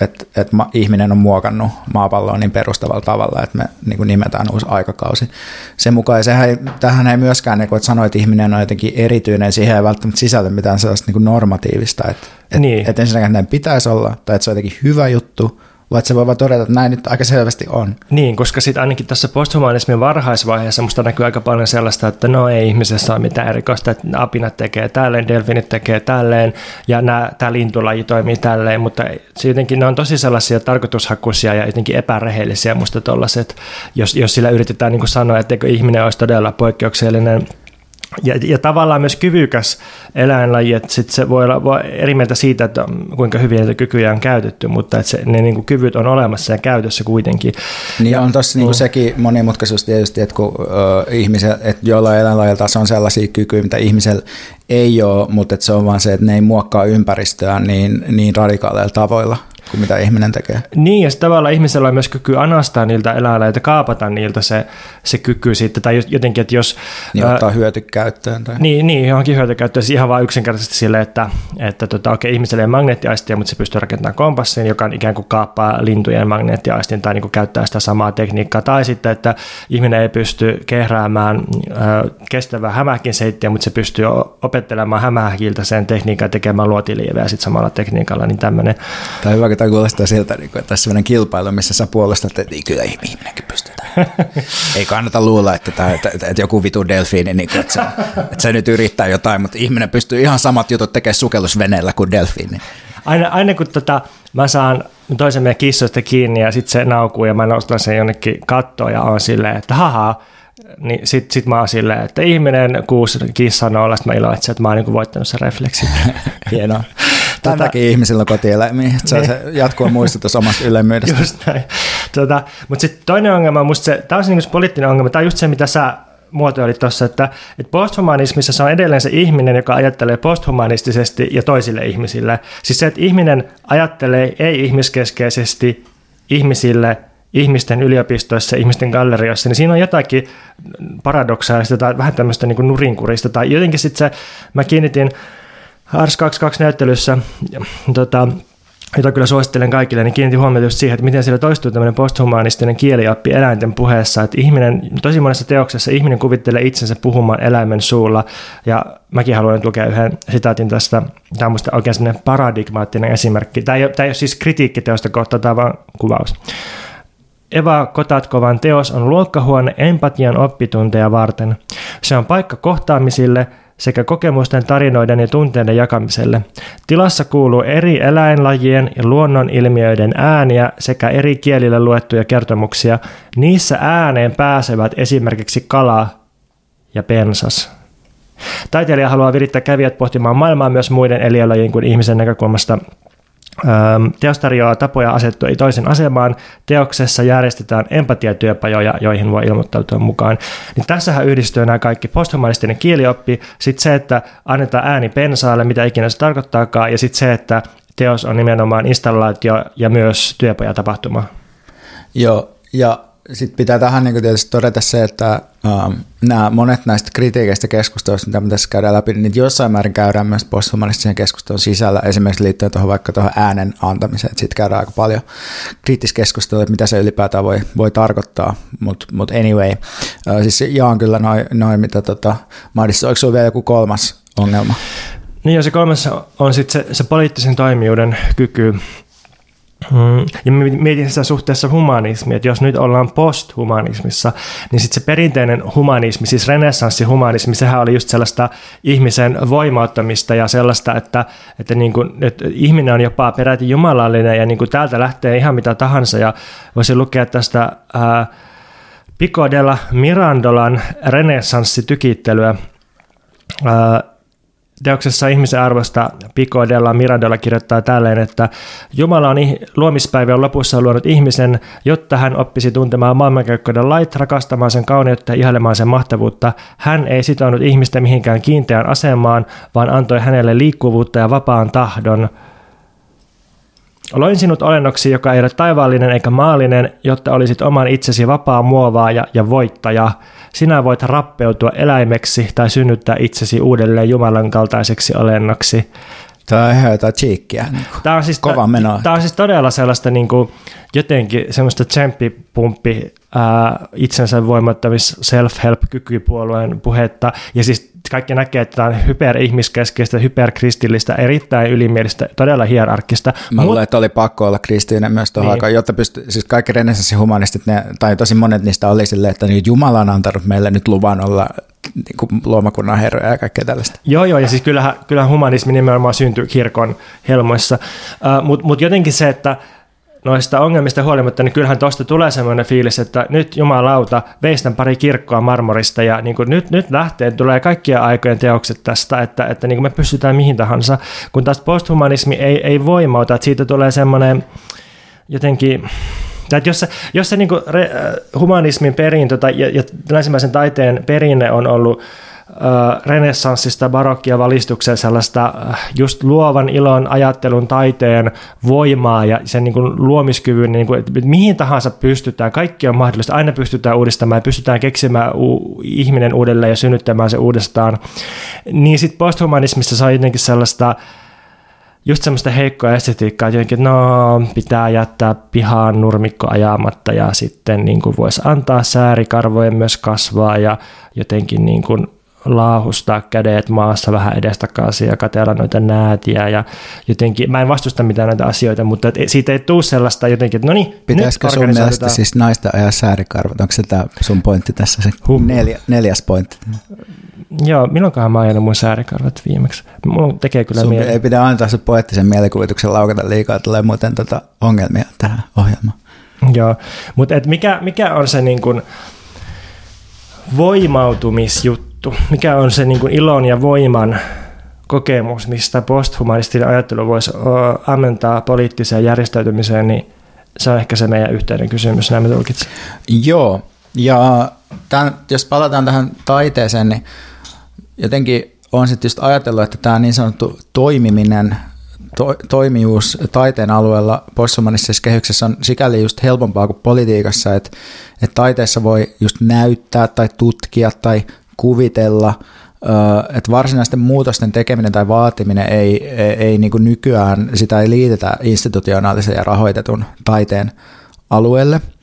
että, ma, ihminen on muokannut maapalloa niin perustavalla tavalla, että me niin kuin nimetään uusi aikakausi. Sen mukaan, ja sehän ei, tähän ei myöskään, niin kuin, että sanoit, että ihminen on jotenkin erityinen, siihen ei välttämättä sisältö mitään sellaista niin kuin normatiivista, että, niin. että, että ensinnäkin näin pitäisi olla, tai että se on jotenkin hyvä juttu, vai että se voi vaan todeta, että näin nyt aika selvästi on. Niin, koska sitten ainakin tässä posthumanismin varhaisvaiheessa musta näkyy aika paljon sellaista, että no ei ihmisessä ole mitään erikoista, että apinat tekee tälleen, delfinit tekee tälleen ja tämä lintulaji toimii tälleen, mutta se jotenkin ne on tosi sellaisia tarkoitushakuisia ja jotenkin epärehellisiä musta tollaset, jos, jos sillä yritetään niin sanoa, että ihminen olisi todella poikkeuksellinen ja, ja tavallaan myös kyvykäs eläinlaji, että sit se voi olla voi eri mieltä siitä, että kuinka hyvin niitä kykyjä on käytetty, mutta että se, ne niin kuin kyvyt on olemassa ja käytössä kuitenkin. Niin on tossa niin kuin sekin monimutkaisuus tietysti, että kun ö, ihmisellä, että jollain eläinlajilla on sellaisia kykyjä, mitä ihmisellä ei ole, mutta että se on vaan se, että ne ei muokkaa ympäristöä niin, niin radikaaleilla tavoilla kuin mitä ihminen tekee. Niin, ja tavallaan ihmisellä on myös kyky anastaa niiltä eläillä ja kaapata niiltä se, se kyky sitten, tai jotenkin, että jos... Niin ottaa ää, hyötykäyttöön. Tai... Niin, niin, johonkin hyötykäyttöön, siis ihan vain yksinkertaisesti sille, että, että tota, okei, okay, ihmisellä ei magneettiaistia, mutta se pystyy rakentamaan kompassin, joka ikään kuin kaappaa lintujen magneettiaistin tai niin kuin käyttää sitä samaa tekniikkaa, tai sitten, että ihminen ei pysty kehräämään ää, kestävää hämähäkin seittiä, mutta se pystyy opettelemaan hämähäkiltä sen tekniikan tekemään luotiliiveä sitten samalla tekniikalla, niin tämmöinen. Tai hyvä tai kuulostaa siltä, niin kuin, että tässä sellainen kilpailu, missä sä puolustat, että niin kyllä ihminenkin pystytään. Ei kannata luulla, että, tämä, että, että, että joku vitu delfiini, niin kuin, että, se, että se nyt yrittää jotain, mutta ihminen pystyy ihan samat jutut tekemään sukellusveneellä kuin delfiini. Aina, aina kun tota, mä saan toisen meidän kissoista kiinni ja sitten se naukuu ja mä nostan sen jonnekin kattoon ja on silleen, että haha, niin sit, sit mä oon silleen, että ihminen kuusi kissa nolla, mä iloitsen, että mä oon niin voittanut sen refleksin. Hienoa. Tota, takia ihmisillä kotieläimiä, se on niin. se jatkuva muistutus omasta ylemmyydestä. Just näin. Tota, mutta sitten toinen ongelma on musta se, tämä on se niin poliittinen ongelma, tämä on just se, mitä sä muotoilit tuossa, että, että posthumanismissa se on edelleen se ihminen, joka ajattelee posthumanistisesti ja toisille ihmisille. Siis se, että ihminen ajattelee ei-ihmiskeskeisesti ihmisille ihmisten yliopistoissa, ihmisten gallerioissa, niin siinä on jotakin paradoksaalista tai vähän tämmöistä niin nurinkurista. Tai jotenkin sitten se, mä kiinnitin Ars 22 näyttelyssä, tota, jota kyllä suosittelen kaikille, niin kiinnitin huomiota just siihen, että miten siellä toistuu tämmöinen posthumanistinen kielioppi eläinten puheessa, että ihminen, tosi monessa teoksessa ihminen kuvittelee itsensä puhumaan eläimen suulla, ja mäkin haluan lukea yhden sitaatin tästä, tämä on oikein semmoinen paradigmaattinen esimerkki, tämä ei, ole, tämä ei ole siis kritiikkiteosta kohta, tämä on vaan kuvaus. Eva Kotatkovan teos on luokkahuone empatian oppitunteja varten. Se on paikka kohtaamisille – sekä kokemusten, tarinoiden ja tunteiden jakamiselle. Tilassa kuuluu eri eläinlajien ja luonnonilmiöiden ääniä sekä eri kielillä luettuja kertomuksia. Niissä ääneen pääsevät esimerkiksi kala ja pensas. Taiteilija haluaa virittää kävijät pohtimaan maailmaa myös muiden eliölajien kuin ihmisen näkökulmasta – Teos tarjoaa tapoja asettua toisen asemaan. Teoksessa järjestetään empatiatyöpajoja, joihin voi ilmoittautua mukaan. Niin tässähän yhdistyy nämä kaikki posthumanistinen kielioppi, sitten se, että annetaan ääni pensaalle, mitä ikinä se tarkoittaakaan, ja sitten se, että teos on nimenomaan installaatio ja myös työpajatapahtuma. Joo, ja sitten pitää tähän niin tietysti todeta se, että ähm, nämä monet näistä kritiikeistä keskusteluista, mitä me tässä käydään läpi, niin jossain määrin käydään myös posthumanistisen keskustelun sisällä, esimerkiksi liittyen tuohon vaikka tuohon äänen antamiseen, että siitä käydään aika paljon kriittistä keskustelua, että mitä se ylipäätään voi, voi tarkoittaa, mutta mut anyway, äh, siis jaan kyllä noin, noi, mitä tota, Mahdissa, oliko vielä joku kolmas ongelma? Niin ja se kolmas on sitten se, se poliittisen toimijuuden kyky Mm, ja mietin sitä suhteessa humanismiin, että jos nyt ollaan posthumanismissa, niin sitten se perinteinen humanismi, siis renessanssihumanismi, sehän oli just sellaista ihmisen voimauttamista ja sellaista, että, että, niin kuin, että ihminen on jopa peräti jumalallinen ja niin kuin täältä lähtee ihan mitä tahansa. Ja voisi lukea tästä ää, Pico della Mirandolan renessanssitykittelyä, ää, Teoksessa ihmisen arvosta Pico della Mirandola kirjoittaa tälleen, että Jumala on luomispäivän lopussa luonut ihmisen, jotta hän oppisi tuntemaan maailmankäykköiden lait, rakastamaan sen kauneutta ja ihailemaan sen mahtavuutta. Hän ei sitonut ihmistä mihinkään kiinteään asemaan, vaan antoi hänelle liikkuvuutta ja vapaan tahdon. Loin sinut olennoksi, joka ei ole taivaallinen eikä maallinen, jotta olisit oman itsesi vapaa muovaaja ja voittaja. Sinä voit rappeutua eläimeksi tai synnyttää itsesi uudelleen Jumalan kaltaiseksi olennoksi. Tämä on ihan jotain cheekkiä. Niin tämä on siis, kova meno. Tämä on siis todella sellaista niin kuin, jotenkin semmoista tsemppipumppi ää, itsensä voimattavis self-help-kykypuolueen puhetta. Ja siis kaikki näkee, että tämä on hyperihmiskeskeistä, hyperkristillistä, erittäin ylimielistä, todella hierarkkista. Mä Mut... luulen, että oli pakko olla kristillinen myös tuohon niin. aikaan, jotta pysty, siis kaikki renessanssihumanistit, ne, tai tosi monet niistä oli silleen, että niin Jumala on antanut meille nyt luvan olla niin kuin luomakunnan herroja ja kaikkea tällaista. Joo, joo, ja siis kyllähän, kyllähän humanismi nimenomaan syntyi kirkon helmoissa, uh, mutta mut jotenkin se, että noista ongelmista huolimatta, niin kyllähän tuosta tulee semmoinen fiilis, että nyt jumalauta, veistän pari kirkkoa marmorista ja niin kuin nyt, nyt lähtee, tulee kaikkia aikojen teokset tästä, että, että niin kuin me pystytään mihin tahansa, kun taas posthumanismi ei, ei voimauta, että siitä tulee semmoinen jotenkin, että jos se, jos se niin re, humanismin perintö tai, ja, ja taiteen perinne on ollut renessanssista barokkia valistukseen sellaista just luovan ilon, ajattelun, taiteen voimaa ja sen niin kuin luomiskyvyn, niin kuin, että mihin tahansa pystytään, kaikki on mahdollista, aina pystytään uudistamaan ja pystytään keksimään u- ihminen uudelleen ja synnyttämään se uudestaan, niin sitten posthumanismissa saa jotenkin sellaista just semmoista heikkoa estetiikkaa, jotenkin, että no, pitää jättää pihaan nurmikko ajamatta ja sitten niin kuin voisi antaa säärikarvojen myös kasvaa ja jotenkin niin kuin laahustaa kädet maassa vähän edestakaisin ja katella noita näätiä ja jotenkin, mä en vastusta mitään näitä asioita, mutta et, siitä ei tule sellaista jotenkin, että no niin, Pitäisikö sun mielestä siis naista ajaa säärikarvat? Onko se tämä sun pointti tässä se neljä, neljäs pointti? Joo, milloinkohan mä ajanut mun säärikarvat viimeksi? Mulla tekee kyllä mieli. ei pidä antaa sun poettisen mielikuvituksen laukata liikaa, tulee muuten tota ongelmia tähän ohjelmaan. Joo, mutta et mikä, mikä on se niin kuin voimautumisjuttu? Juttu? Mikä on se niin kuin ilon ja voiman kokemus, mistä posthumanistinen ajattelu voisi ammentaa poliittiseen järjestäytymiseen, niin se on ehkä se meidän yhteinen kysymys, näin me tulkitsen. Joo, ja tämän, jos palataan tähän taiteeseen, niin jotenkin on sitten just ajatellut, että tämä niin sanottu toimiminen, to, toimijuus taiteen alueella posthumanistisessa kehyksessä on sikäli just helpompaa kuin politiikassa, että, että taiteessa voi just näyttää tai tutkia tai kuvitella, että varsinaisten muutosten tekeminen tai vaatiminen ei, ei, ei niin nykyään, sitä ei liitetä institutionaalisen ja rahoitetun taiteen alueelle –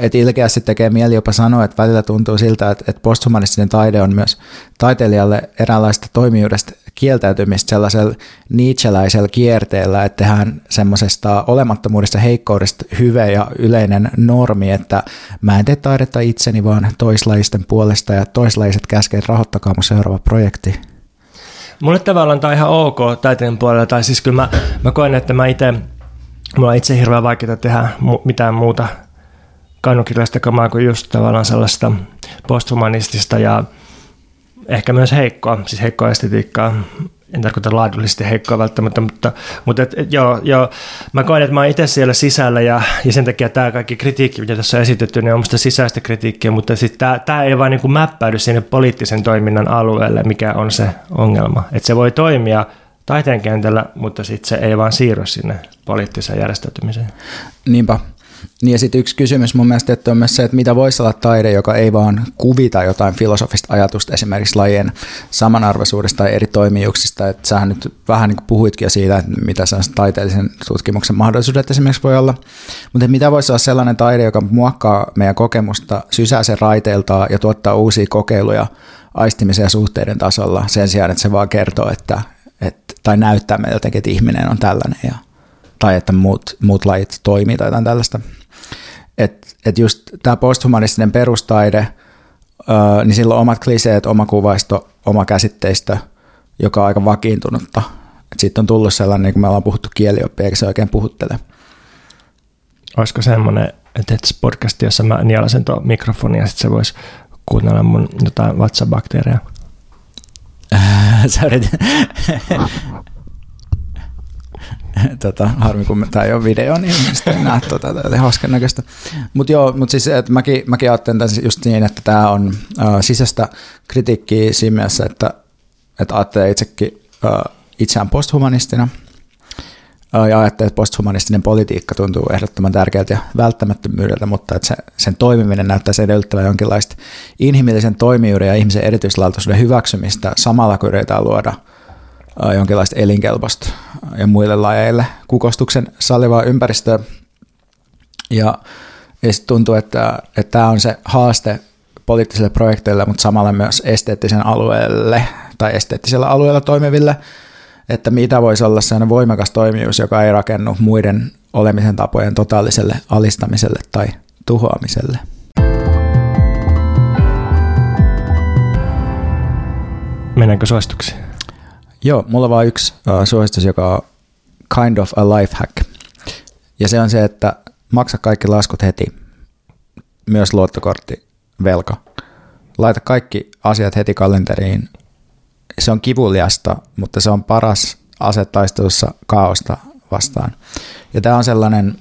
että ilkeästi tekee mieli jopa sanoa, että välillä tuntuu siltä, että posthumanistinen taide on myös taiteilijalle eräänlaista toimijuudesta kieltäytymistä sellaisella niitseläisellä kierteellä, että tehdään semmoisesta olemattomuudesta, heikkoudesta hyve ja yleinen normi, että mä en tee taidetta itseni, vaan toislaisten puolesta ja toislaiset käskee, rahoittakaa mun seuraava projekti. Mulle tavallaan tämä on ihan ok taiteen puolella, tai siis kyllä mä, mä koen, että mä itse, mulla on itse hirveän vaikeaa tehdä mu- mitään muuta kannukirjallista kamaa kuin just tavallaan sellaista posthumanistista ja ehkä myös heikkoa, siis heikkoa estetiikkaa. En tarkoita laadullisesti heikkoa välttämättä, mutta, mutta et, et, joo, joo, mä koen, että mä oon itse siellä sisällä ja, ja sen takia tämä kaikki kritiikki, mitä tässä on esitetty, niin on musta sisäistä kritiikkiä, mutta sitten tämä, ei vaan niin kuin mäppäydy sinne poliittisen toiminnan alueelle, mikä on se ongelma. Että se voi toimia taiteen kentällä, mutta sitten se ei vaan siirry sinne poliittiseen järjestäytymiseen. Niinpä. Niin ja sitten yksi kysymys mun mielestä että on myös se, että mitä voisi olla taide, joka ei vaan kuvita jotain filosofista ajatusta esimerkiksi lajien samanarvoisuudesta tai eri toimijuuksista. Että sähän nyt vähän niin kuin puhuitkin jo siitä, että mitä taiteellisen tutkimuksen mahdollisuudet esimerkiksi voi olla. Mutta mitä voisi olla sellainen taide, joka muokkaa meidän kokemusta, sysää sen raiteiltaan ja tuottaa uusia kokeiluja aistimisen ja suhteiden tasolla sen sijaan, että se vaan kertoo, että, että tai näyttää meiltä jotenkin, että ihminen on tällainen ja tai että muut, muut lajit toimii tai jotain tällaista. Että et just tämä posthumanistinen perustaide, öö, niin sillä on omat kliseet, oma kuvaisto, oma käsitteistö, joka on aika vakiintunutta. Sitten on tullut sellainen, niin kuin me ollaan puhuttu kielioppi, eikä se oikein puhuttele. Olisiko semmoinen, että podcast, jossa mä nielasen tuon mikrofonin ja sitten se voisi kuunnella mun jotain WhatsApp-bakteereja? Sä tota, harmi kun tämä ei ole video, niin sitten ei näe tuota, hauskan näköistä. Mutta joo, mutta siis että mäkin, mäkin ajattelen tämän just niin, että tämä on äh, sisäistä kritiikkiä siinä mielessä, että, että ajattelee itsekin äh, itseään posthumanistina ja ajattelee, että posthumanistinen politiikka tuntuu ehdottoman tärkeältä ja välttämättömyydeltä, mutta että se, sen toimiminen näyttää sen edellyttävän jonkinlaista inhimillisen toimijuuden ja ihmisen erityislaatuisuuden hyväksymistä samalla kun yritetään luoda – jonkinlaista elinkelpoista ja muille lajeille kukostuksen sallivaa ympäristöä. Ja, ja sitten tuntuu, että, että tämä on se haaste poliittisille projekteille, mutta samalla myös esteettisen alueelle tai esteettisellä alueella toimiville, että mitä voisi olla sellainen voimakas toimijuus, joka ei rakennu muiden olemisen tapojen totaaliselle alistamiselle tai tuhoamiselle. Mennäänkö suosituksiin? Joo, mulla on vain yksi uh, suositus, joka on kind of a life hack. Ja se on se, että maksa kaikki laskut heti, myös luottokortti, velka. Laita kaikki asiat heti kalenteriin. Se on kivuliasta, mutta se on paras asetaistelussa kaaosta vastaan. Ja tämä on sellainen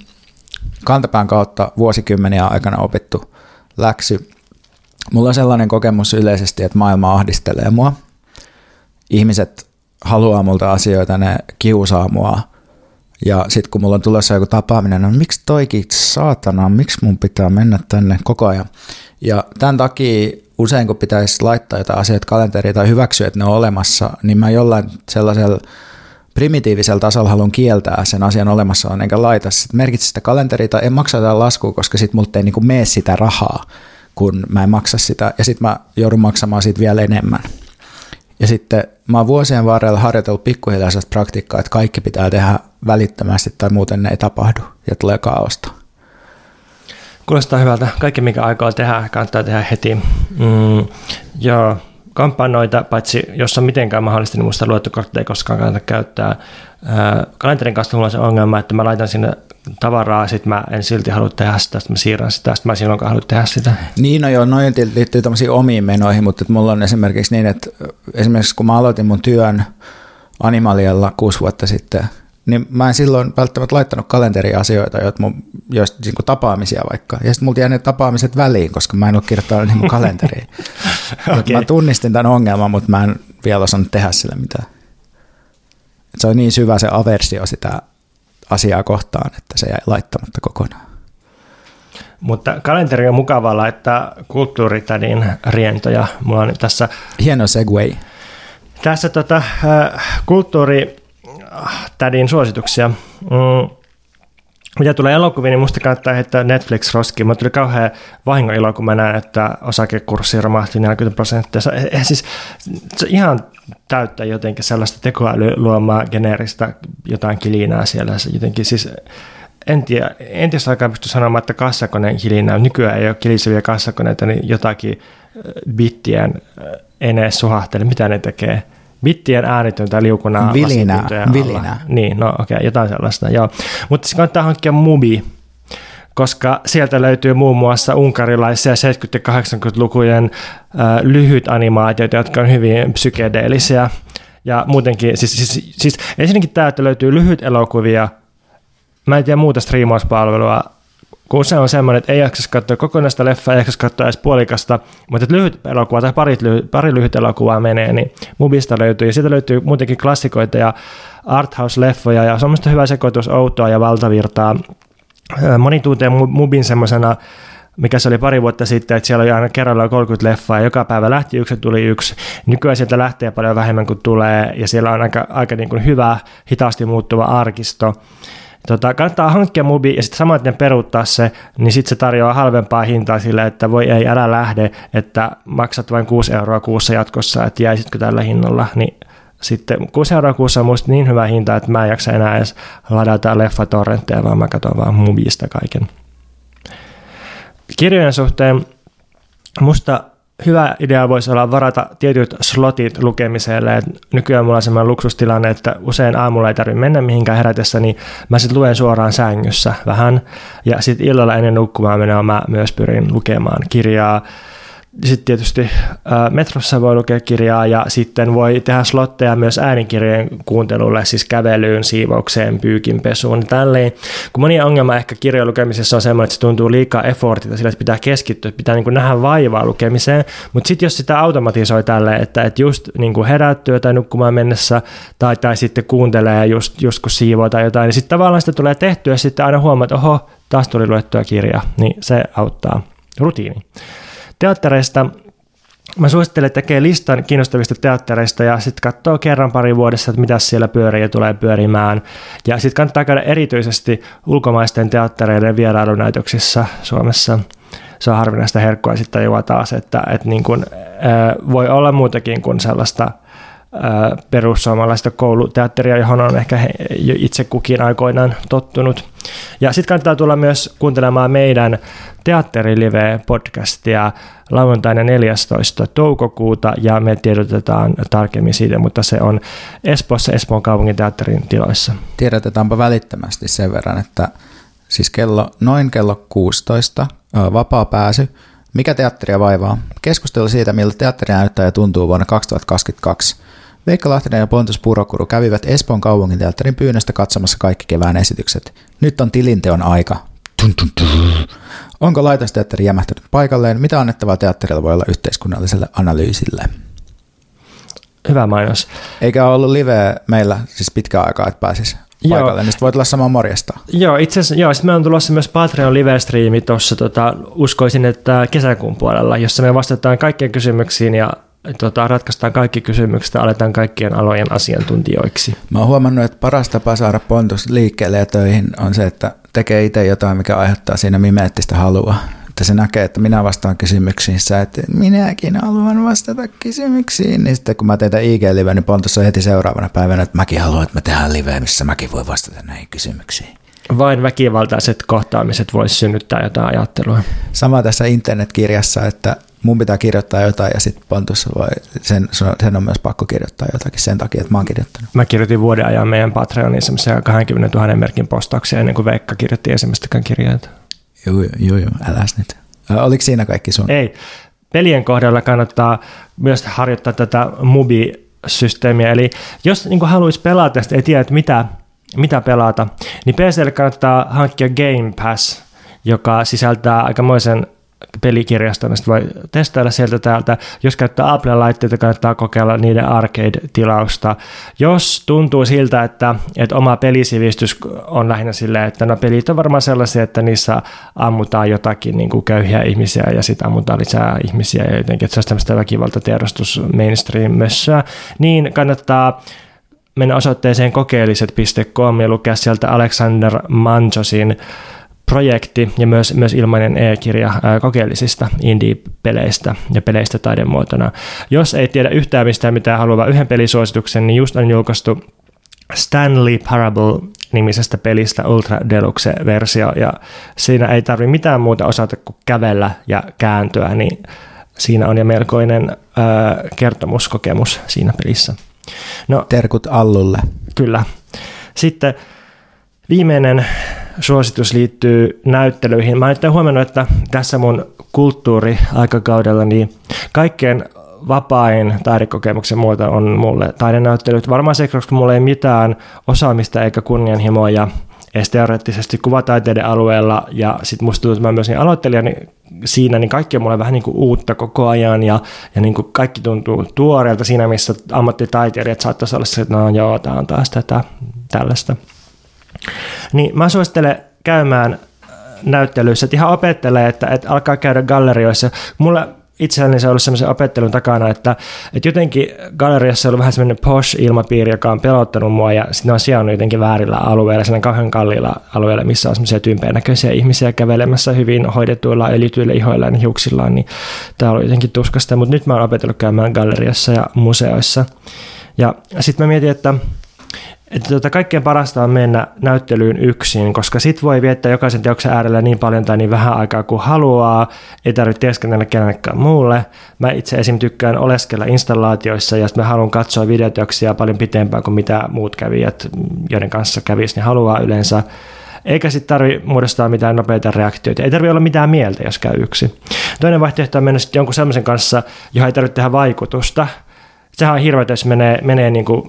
kantapään kautta vuosikymmeniä aikana opittu läksy. Mulla on sellainen kokemus yleisesti, että maailma ahdistelee mua. Ihmiset haluaa multa asioita, ne kiusaa mua. Ja sitten kun mulla on tulossa joku tapaaminen, no miksi toikin saatana, miksi mun pitää mennä tänne koko ajan? Ja tämän takia usein kun pitäisi laittaa jotain asioita kalenteriin tai hyväksyä, että ne on olemassa, niin mä jollain sellaisella primitiivisellä tasolla haluan kieltää sen asian olemassa, enkä laita sit merkitse sitä kalenteria tai en maksa jotain laskua, koska sitten multa ei niinku mene sitä rahaa, kun mä en maksa sitä, ja sitten mä joudun maksamaan siitä vielä enemmän. Ja sitten mä oon vuosien varrella harjoitellut pikkuhiljaa sellaista praktiikkaa, että kaikki pitää tehdä välittömästi tai muuten ne ei tapahdu ja tulee kaaosta. Kuulostaa hyvältä. Kaikki, mikä aikaa tehdä, kannattaa tehdä heti. Mm, joo, kampanjoita, paitsi jos on mitenkään mahdollista, niin muista luottokortteja ei koskaan kannata käyttää. Kalenterin kanssa mulla on se ongelma, että mä laitan sinne tavaraa, sitten mä en silti halua tehdä sitä, sitten mä siirrän sitä, sitten mä silloinkaan halua tehdä sitä. Niin, no joo, noin liittyy tämmöisiin omiin menoihin, mutta että mulla on esimerkiksi niin, että esimerkiksi kun mä aloitin mun työn Animalialla kuusi vuotta sitten, niin mä en silloin välttämättä laittanut kalenteriasioita, joita mun, joista niin tapaamisia vaikka. Ja sitten mulla jäi ne tapaamiset väliin, koska mä en ole kirjoittanut niin mun kalenteriin. okay. Mä tunnistin tämän ongelman, mutta mä en vielä osannut tehdä sille mitään. Et se on niin syvä se aversio sitä asiaa kohtaan, että se jäi laittamatta kokonaan. Mutta kalenteri on mukavaa laittaa kulttuuritädin rientoja. Mulla on tässä... Hieno segway. Tässä tota, äh, kulttuuritädin suosituksia. Mm, mitä tulee elokuviin, niin musta kannattaa heittää Netflix roskiin. Mutta tuli kauhean vahingon ilo, kun mä näen, että osakekurssi romahti 40 prosenttia. Se, eh, siis, se ihan täyttää jotenkin sellaista tekoäly luomaa geneeristä jotain kilinää siellä. Se jotenkin siis, en tiedä, entistä aikaa pysty sanomaan, että kassakoneen kilinää. Nykyään ei ole kiliseviä kassakoneita, niin jotakin eh, bittien eh, enää suhahtele, mitä ne tekee – bittien äänitöntä liukunaa. Vilinä, vilinä. Niin, no okei, okay, jotain sellaista, joo. Mutta siis kannattaa hankkia Mubi, koska sieltä löytyy muun muassa unkarilaisia 70- ja 80-lukujen äh, lyhyt animaatioita, jotka on hyvin psykedeellisiä. Ja muutenkin, siis, siis, siis ensinnäkin tämä, että löytyy lyhyt elokuvia, mä en tiedä muuta striimauspalvelua, kun se on semmoinen, että ei jaksa katsoa kokonaista leffaa, ei jaksa katsoa edes puolikasta, mutta että lyhyt elokuva tai pari, lyhyt, pari lyhyt elokuvaa menee, niin Mubista löytyy. Ja siitä löytyy muutenkin klassikoita ja arthouse-leffoja ja semmoista hyvä sekoitus outoa ja valtavirtaa. moni tuntee Mubin semmoisena mikä se oli pari vuotta sitten, että siellä oli aina kerralla 30 leffaa ja joka päivä lähti yksi ja tuli yksi. Nykyään sieltä lähtee paljon vähemmän kuin tulee ja siellä on aika, aika niin kuin hyvä, hitaasti muuttuva arkisto. Tota, kannattaa hankkia mubi ja sitten samaten peruuttaa se, niin sitten se tarjoaa halvempaa hintaa sille, että voi ei, älä lähde, että maksat vain 6 euroa kuussa jatkossa, että jäisitkö tällä hinnalla, niin sitten 6 euroa kuussa on niin hyvä hinta, että mä en jaksa enää edes ladata leffatorrentteja, vaan mä katson vaan mubista kaiken. Kirjojen suhteen musta hyvä idea voisi olla varata tietyt slotit lukemiselle. Et nykyään mulla on sellainen luksustilanne, että usein aamulla ei tarvitse mennä mihinkään herätessä, niin mä sitten luen suoraan sängyssä vähän. Ja sitten illalla ennen nukkumaan menoa mä myös pyrin lukemaan kirjaa sitten tietysti metrossa voi lukea kirjaa ja sitten voi tehdä slotteja myös äänikirjojen kuuntelulle, siis kävelyyn, siivoukseen, pyykinpesuun tälleen. Kun moni ongelma ehkä kirjojen lukemisessa on semmoinen, että se tuntuu liikaa effortita, sillä pitää keskittyä, pitää niin kuin nähdä vaivaa lukemiseen, mutta sitten jos sitä automatisoi tälle, että, että just niin kuin herättyä tai nukkumaan mennessä tai, tai sitten kuuntelee just, just kun siivoo tai jotain, niin sitten tavallaan sitä tulee tehtyä ja sitten aina huomaa, että oho, taas tuli luettua kirja, niin se auttaa rutiini. Teattereista Mä suosittelen tekee listan kiinnostavista teattereista ja sitten katsoo kerran pari vuodessa, että mitä siellä pyörii ja tulee pyörimään. Ja sitten kannattaa käydä erityisesti ulkomaisten teattereiden vierailunäytöksissä Suomessa. Se on harvinaista herkkua sitten juo taas, että, että niin kun, voi olla muutakin kuin sellaista perussuomalaista kouluteatteria, johon on ehkä itse kukin aikoinaan tottunut. Ja sitten kannattaa tulla myös kuuntelemaan meidän Teatterilive-podcastia lauantaina 14. toukokuuta ja me tiedotetaan tarkemmin siitä, mutta se on Espoossa Espoon kaupungin teatterin tiloissa. Tiedotetaanpa välittömästi sen verran, että siis kello, noin kello 16 vapaa pääsy. Mikä teatteria vaivaa? Keskustelu siitä, miltä teatteri näyttää ja tuntuu vuonna 2022. Veikka Lahtinen ja Pontus Purokuru kävivät Espoon kaupunginteatterin pyynnöstä katsomassa kaikki kevään esitykset. Nyt on tilinteon aika. Tun, tun, tun. Onko laitosteatteri jämähtänyt paikalleen? Mitä annettavaa teatterilla voi olla yhteiskunnalliselle analyysille? Hyvä mainos. Eikä ollut live meillä siis pitkä aikaa, että pääsis paikalle, niin voit olla samaa morjesta. Joo, itse asiassa, joo, sitten me on tulossa myös Patreon live-striimi tuossa, tota, uskoisin, että kesäkuun puolella, jossa me vastataan kaikkien kysymyksiin ja tota, ratkaistaan kaikki kysymykset ja aletaan kaikkien alojen asiantuntijoiksi. Mä oon huomannut, että paras tapa saada pontus liikkeelle ja töihin on se, että tekee itse jotain, mikä aiheuttaa siinä mimeettistä halua. Että se näkee, että minä vastaan kysymyksiin, sä, että minäkin haluan vastata kysymyksiin. Niin sitten kun mä teen IG-live, niin Pontus on heti seuraavana päivänä, että mäkin haluan, että me tehdään live, missä mäkin voi vastata näihin kysymyksiin. Vain väkivaltaiset kohtaamiset voisi synnyttää jotain ajattelua. Sama tässä internetkirjassa, että mun pitää kirjoittaa jotain ja sitten Pontus voi, sen, sen on myös pakko kirjoittaa jotakin sen takia, että mä oon kirjoittanut. Mä kirjoitin vuoden ajan meidän Patreoniin semmoisia 20 000 merkin postauksia ennen kuin Veikka kirjoitti ensimmäistäkään kirjaa. Joo, joo, joo, äläs nyt. Oliko siinä kaikki sun? Ei. Pelien kohdalla kannattaa myös harjoittaa tätä mubi-systeemiä. Eli jos niin haluaisi pelata, ei tiedä, että mitä, mitä pelata, niin PClle kannattaa hankkia Game Pass, joka sisältää aikamoisen pelikirjasta, niin voi testailla sieltä täältä. Jos käyttää Apple-laitteita, kannattaa kokeilla niiden arcade-tilausta. Jos tuntuu siltä, että, että oma pelisivistys on lähinnä silleen, että no pelit on varmaan sellaisia, että niissä ammutaan jotakin niin kuin köyhiä ihmisiä ja sitten ammutaan lisää ihmisiä ja jotenkin, että se on tämmöistä väkivaltatiedostus mainstream-mössöä, niin kannattaa mennä osoitteeseen kokeelliset.com ja lukea sieltä Alexander Manchosin projekti ja myös, myös ilmainen e-kirja kokeellisista indie-peleistä ja peleistä taidemuotona. Jos ei tiedä yhtään mistään mitään haluaa yhden pelisuosituksen, niin just on julkaistu Stanley Parable nimisestä pelistä Ultra Deluxe-versio, ja siinä ei tarvi mitään muuta osata kuin kävellä ja kääntyä, niin siinä on jo melkoinen ö, kertomuskokemus siinä pelissä. No, Terkut Allulle. Kyllä. Sitten viimeinen suositus liittyy näyttelyihin. Mä olen huomannut, että tässä mun kulttuuriaikakaudella niin kaikkein vapain taidekokemuksen muoto on mulle taidenäyttelyt. Varmaan se, koska mulla ei mitään osaamista eikä kunnianhimoa ja edes teoreettisesti kuvataiteiden alueella ja sitten musta tuntuu, että mä myös niin aloittelijan niin siinä, niin kaikki on mulle vähän niin kuin uutta koko ajan ja, ja niin kuin kaikki tuntuu tuoreelta siinä, missä ammattitaiteilijat saattaisi olla se, että no joo, tämä on taas tätä tällaista. Niin mä suosittelen käymään näyttelyissä, että ihan opettelee, että, että alkaa käydä gallerioissa. Mulla itselläni se on ollut semmoisen opettelun takana, että, että jotenkin galleriassa on ollut vähän semmoinen posh-ilmapiiri, joka on pelottanut mua ja sitten on sijainnut jotenkin väärillä alueilla, sen kauhean kalliilla alueilla, missä on semmoisia tympeen näköisiä ihmisiä kävelemässä hyvin hoidetuilla, öljytyillä ihoilla ja hiuksillaan, niin tämä on jotenkin tuskasta, mutta nyt mä oon opetellut käymään galleriassa ja museoissa. Ja sitten mä mietin, että että tota, kaikkein parasta on mennä näyttelyyn yksin, koska sit voi viettää jokaisen teoksen äärellä niin paljon tai niin vähän aikaa kuin haluaa, ei tarvitse työskennellä kenellekään muulle. Mä itse esim. tykkään oleskella installaatioissa ja mä haluan katsoa videoteoksia paljon pitempään kuin mitä muut kävijät, joiden kanssa kävisi, niin haluaa yleensä. Eikä sitten tarvi muodostaa mitään nopeita reaktioita. Ei tarvi olla mitään mieltä, jos käy yksi. Toinen vaihtoehto on mennä sitten jonkun sellaisen kanssa, johon ei tarvitse tehdä vaikutusta – sehän on hirveä, jos menee, menee niin kuin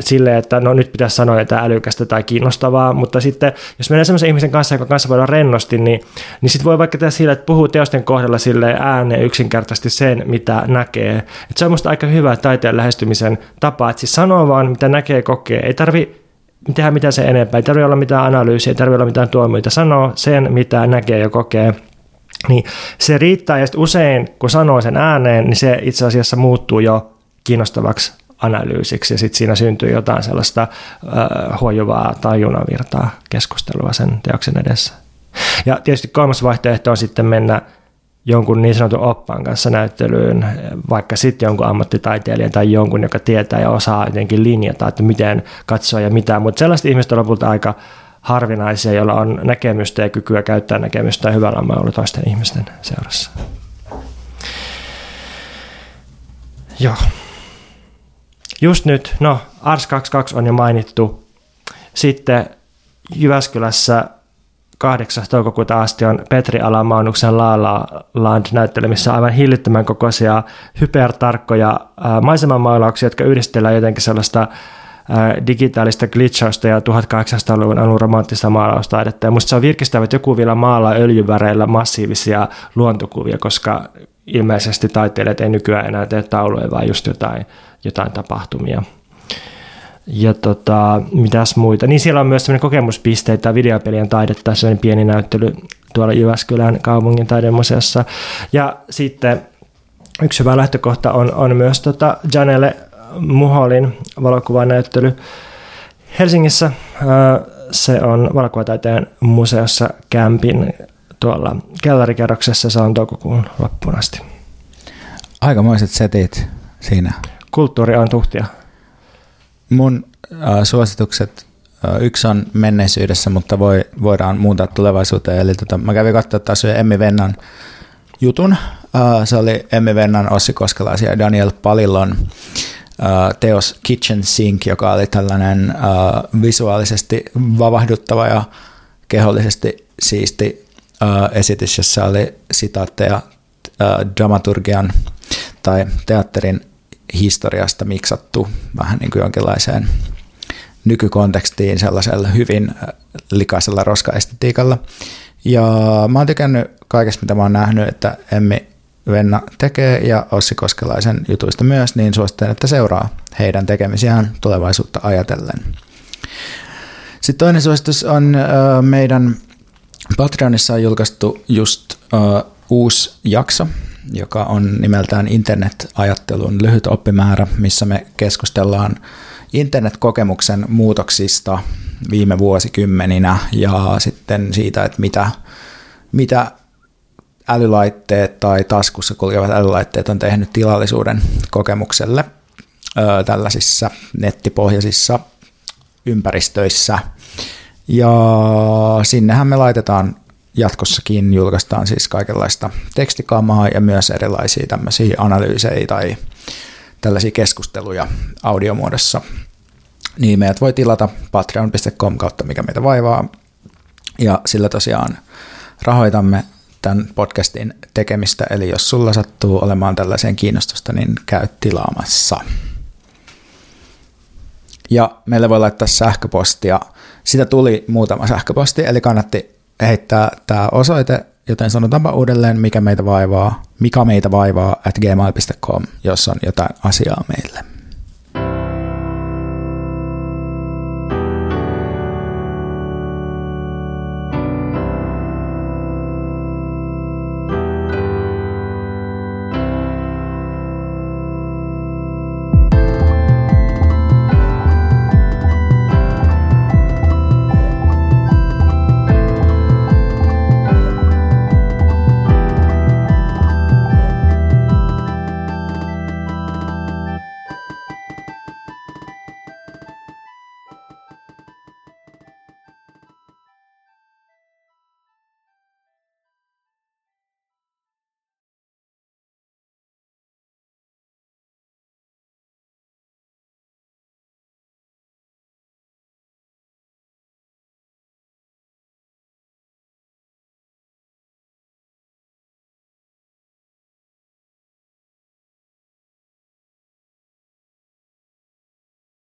silleen, että no nyt pitäisi sanoa jotain älykästä tai kiinnostavaa, mutta sitten jos menee sellaisen ihmisen kanssa, joka kanssa voidaan rennosti, niin, niin sitten voi vaikka tehdä sillä, että puhuu teosten kohdalla sille ääneen yksinkertaisesti sen, mitä näkee. Et se on musta aika hyvä taiteen lähestymisen tapa, että siis sanoo vaan, mitä näkee, kokee. Ei tarvi tehdä mitään sen enempää, ei tarvitse olla mitään analyysiä, ei tarvitse olla mitään tuomioita. Sanoo sen, mitä näkee ja kokee. Niin se riittää, ja usein kun sanoo sen ääneen, niin se itse asiassa muuttuu jo kiinnostavaksi analyysiksi ja sitten siinä syntyy jotain sellaista äh, huojuvaa tajunnavirtaa keskustelua sen teoksen edessä. Ja tietysti kolmas vaihtoehto on sitten mennä jonkun niin sanotun oppaan kanssa näyttelyyn, vaikka sitten jonkun ammattitaiteilijan tai jonkun, joka tietää ja osaa jotenkin linjata, että miten katsoa ja mitä, mutta sellaiset ihmiset on lopulta aika harvinaisia, joilla on näkemystä ja kykyä käyttää näkemystä hyvällä on toisten ihmisten seurassa. Joo. Just nyt, no Ars 22 on jo mainittu. Sitten Jyväskylässä 8. toukokuuta asti on Petri Alamaunuksen Laala Land näyttelemissä aivan hillittömän kokoisia hypertarkkoja maisemanmaalauksia, jotka yhdistellään jotenkin sellaista digitaalista glitchausta ja 1800-luvun alun romanttista maalaustaidetta. Ja musta se on virkistävä, että joku vielä maalaa öljyväreillä massiivisia luontokuvia, koska ilmeisesti taiteilijat ei nykyään enää tee tauluja, vaan just jotain jotain tapahtumia. Ja tota, mitäs muita. Niin siellä on myös sellainen kokemuspisteitä videopelien taidetta, sellainen pieni näyttely tuolla Jyväskylän kaupungin taidemuseossa. Ja sitten yksi hyvä lähtökohta on, on myös tota Janelle Muholin valokuvanäyttely Helsingissä. Se on valokuvataiteen museossa Kämpin tuolla kellarikerroksessa. Se on toukokuun loppuun asti. Aikamoiset setit siinä kulttuuri on tuhtia? Mun äh, suositukset, äh, yksi on menneisyydessä, mutta voi, voidaan muuntaa tulevaisuuteen. Eli tota, mä kävin katsoa taas Emmi Vennan jutun. Äh, se oli Emmi Vennan, Ossi Koskelaisen ja Daniel Palillon äh, teos Kitchen Sink, joka oli tällainen äh, visuaalisesti vavahduttava ja kehollisesti siisti esitys, jossa oli sitaatteja äh, dramaturgian tai teatterin historiasta miksattu vähän niin kuin jonkinlaiseen nykykontekstiin sellaisella hyvin äh, likaisella roskaestetiikalla. Ja mä oon tykännyt kaikesta, mitä mä oon nähnyt, että Emmi Venna tekee ja Ossi Koskelaisen jutuista myös, niin suosittelen, että seuraa heidän tekemisiään tulevaisuutta ajatellen. Sitten toinen suositus on äh, meidän Patreonissa on julkaistu just uh, uusi jakso, joka on nimeltään Internet-ajattelun lyhyt oppimäärä, missä me keskustellaan internetkokemuksen muutoksista viime vuosikymmeninä ja sitten siitä, että mitä, mitä älylaitteet tai taskussa kulkevat älylaitteet on tehnyt tilallisuuden kokemukselle ö, tällaisissa nettipohjaisissa ympäristöissä. Ja sinnehän me laitetaan jatkossakin julkaistaan siis kaikenlaista tekstikamaa ja myös erilaisia tämmöisiä analyysejä tai tällaisia keskusteluja audiomuodossa. Niin meidät voi tilata patreon.com kautta mikä meitä vaivaa. Ja sillä tosiaan rahoitamme tämän podcastin tekemistä, eli jos sulla sattuu olemaan tällaiseen kiinnostusta, niin käy tilaamassa. Ja meille voi laittaa sähköpostia. Sitä tuli muutama sähköposti, eli kannatti heittää tämä osoite, joten sanotaanpa uudelleen, mikä meitä vaivaa, mikä meitä vaivaa at gmail.com, jos on jotain asiaa meille.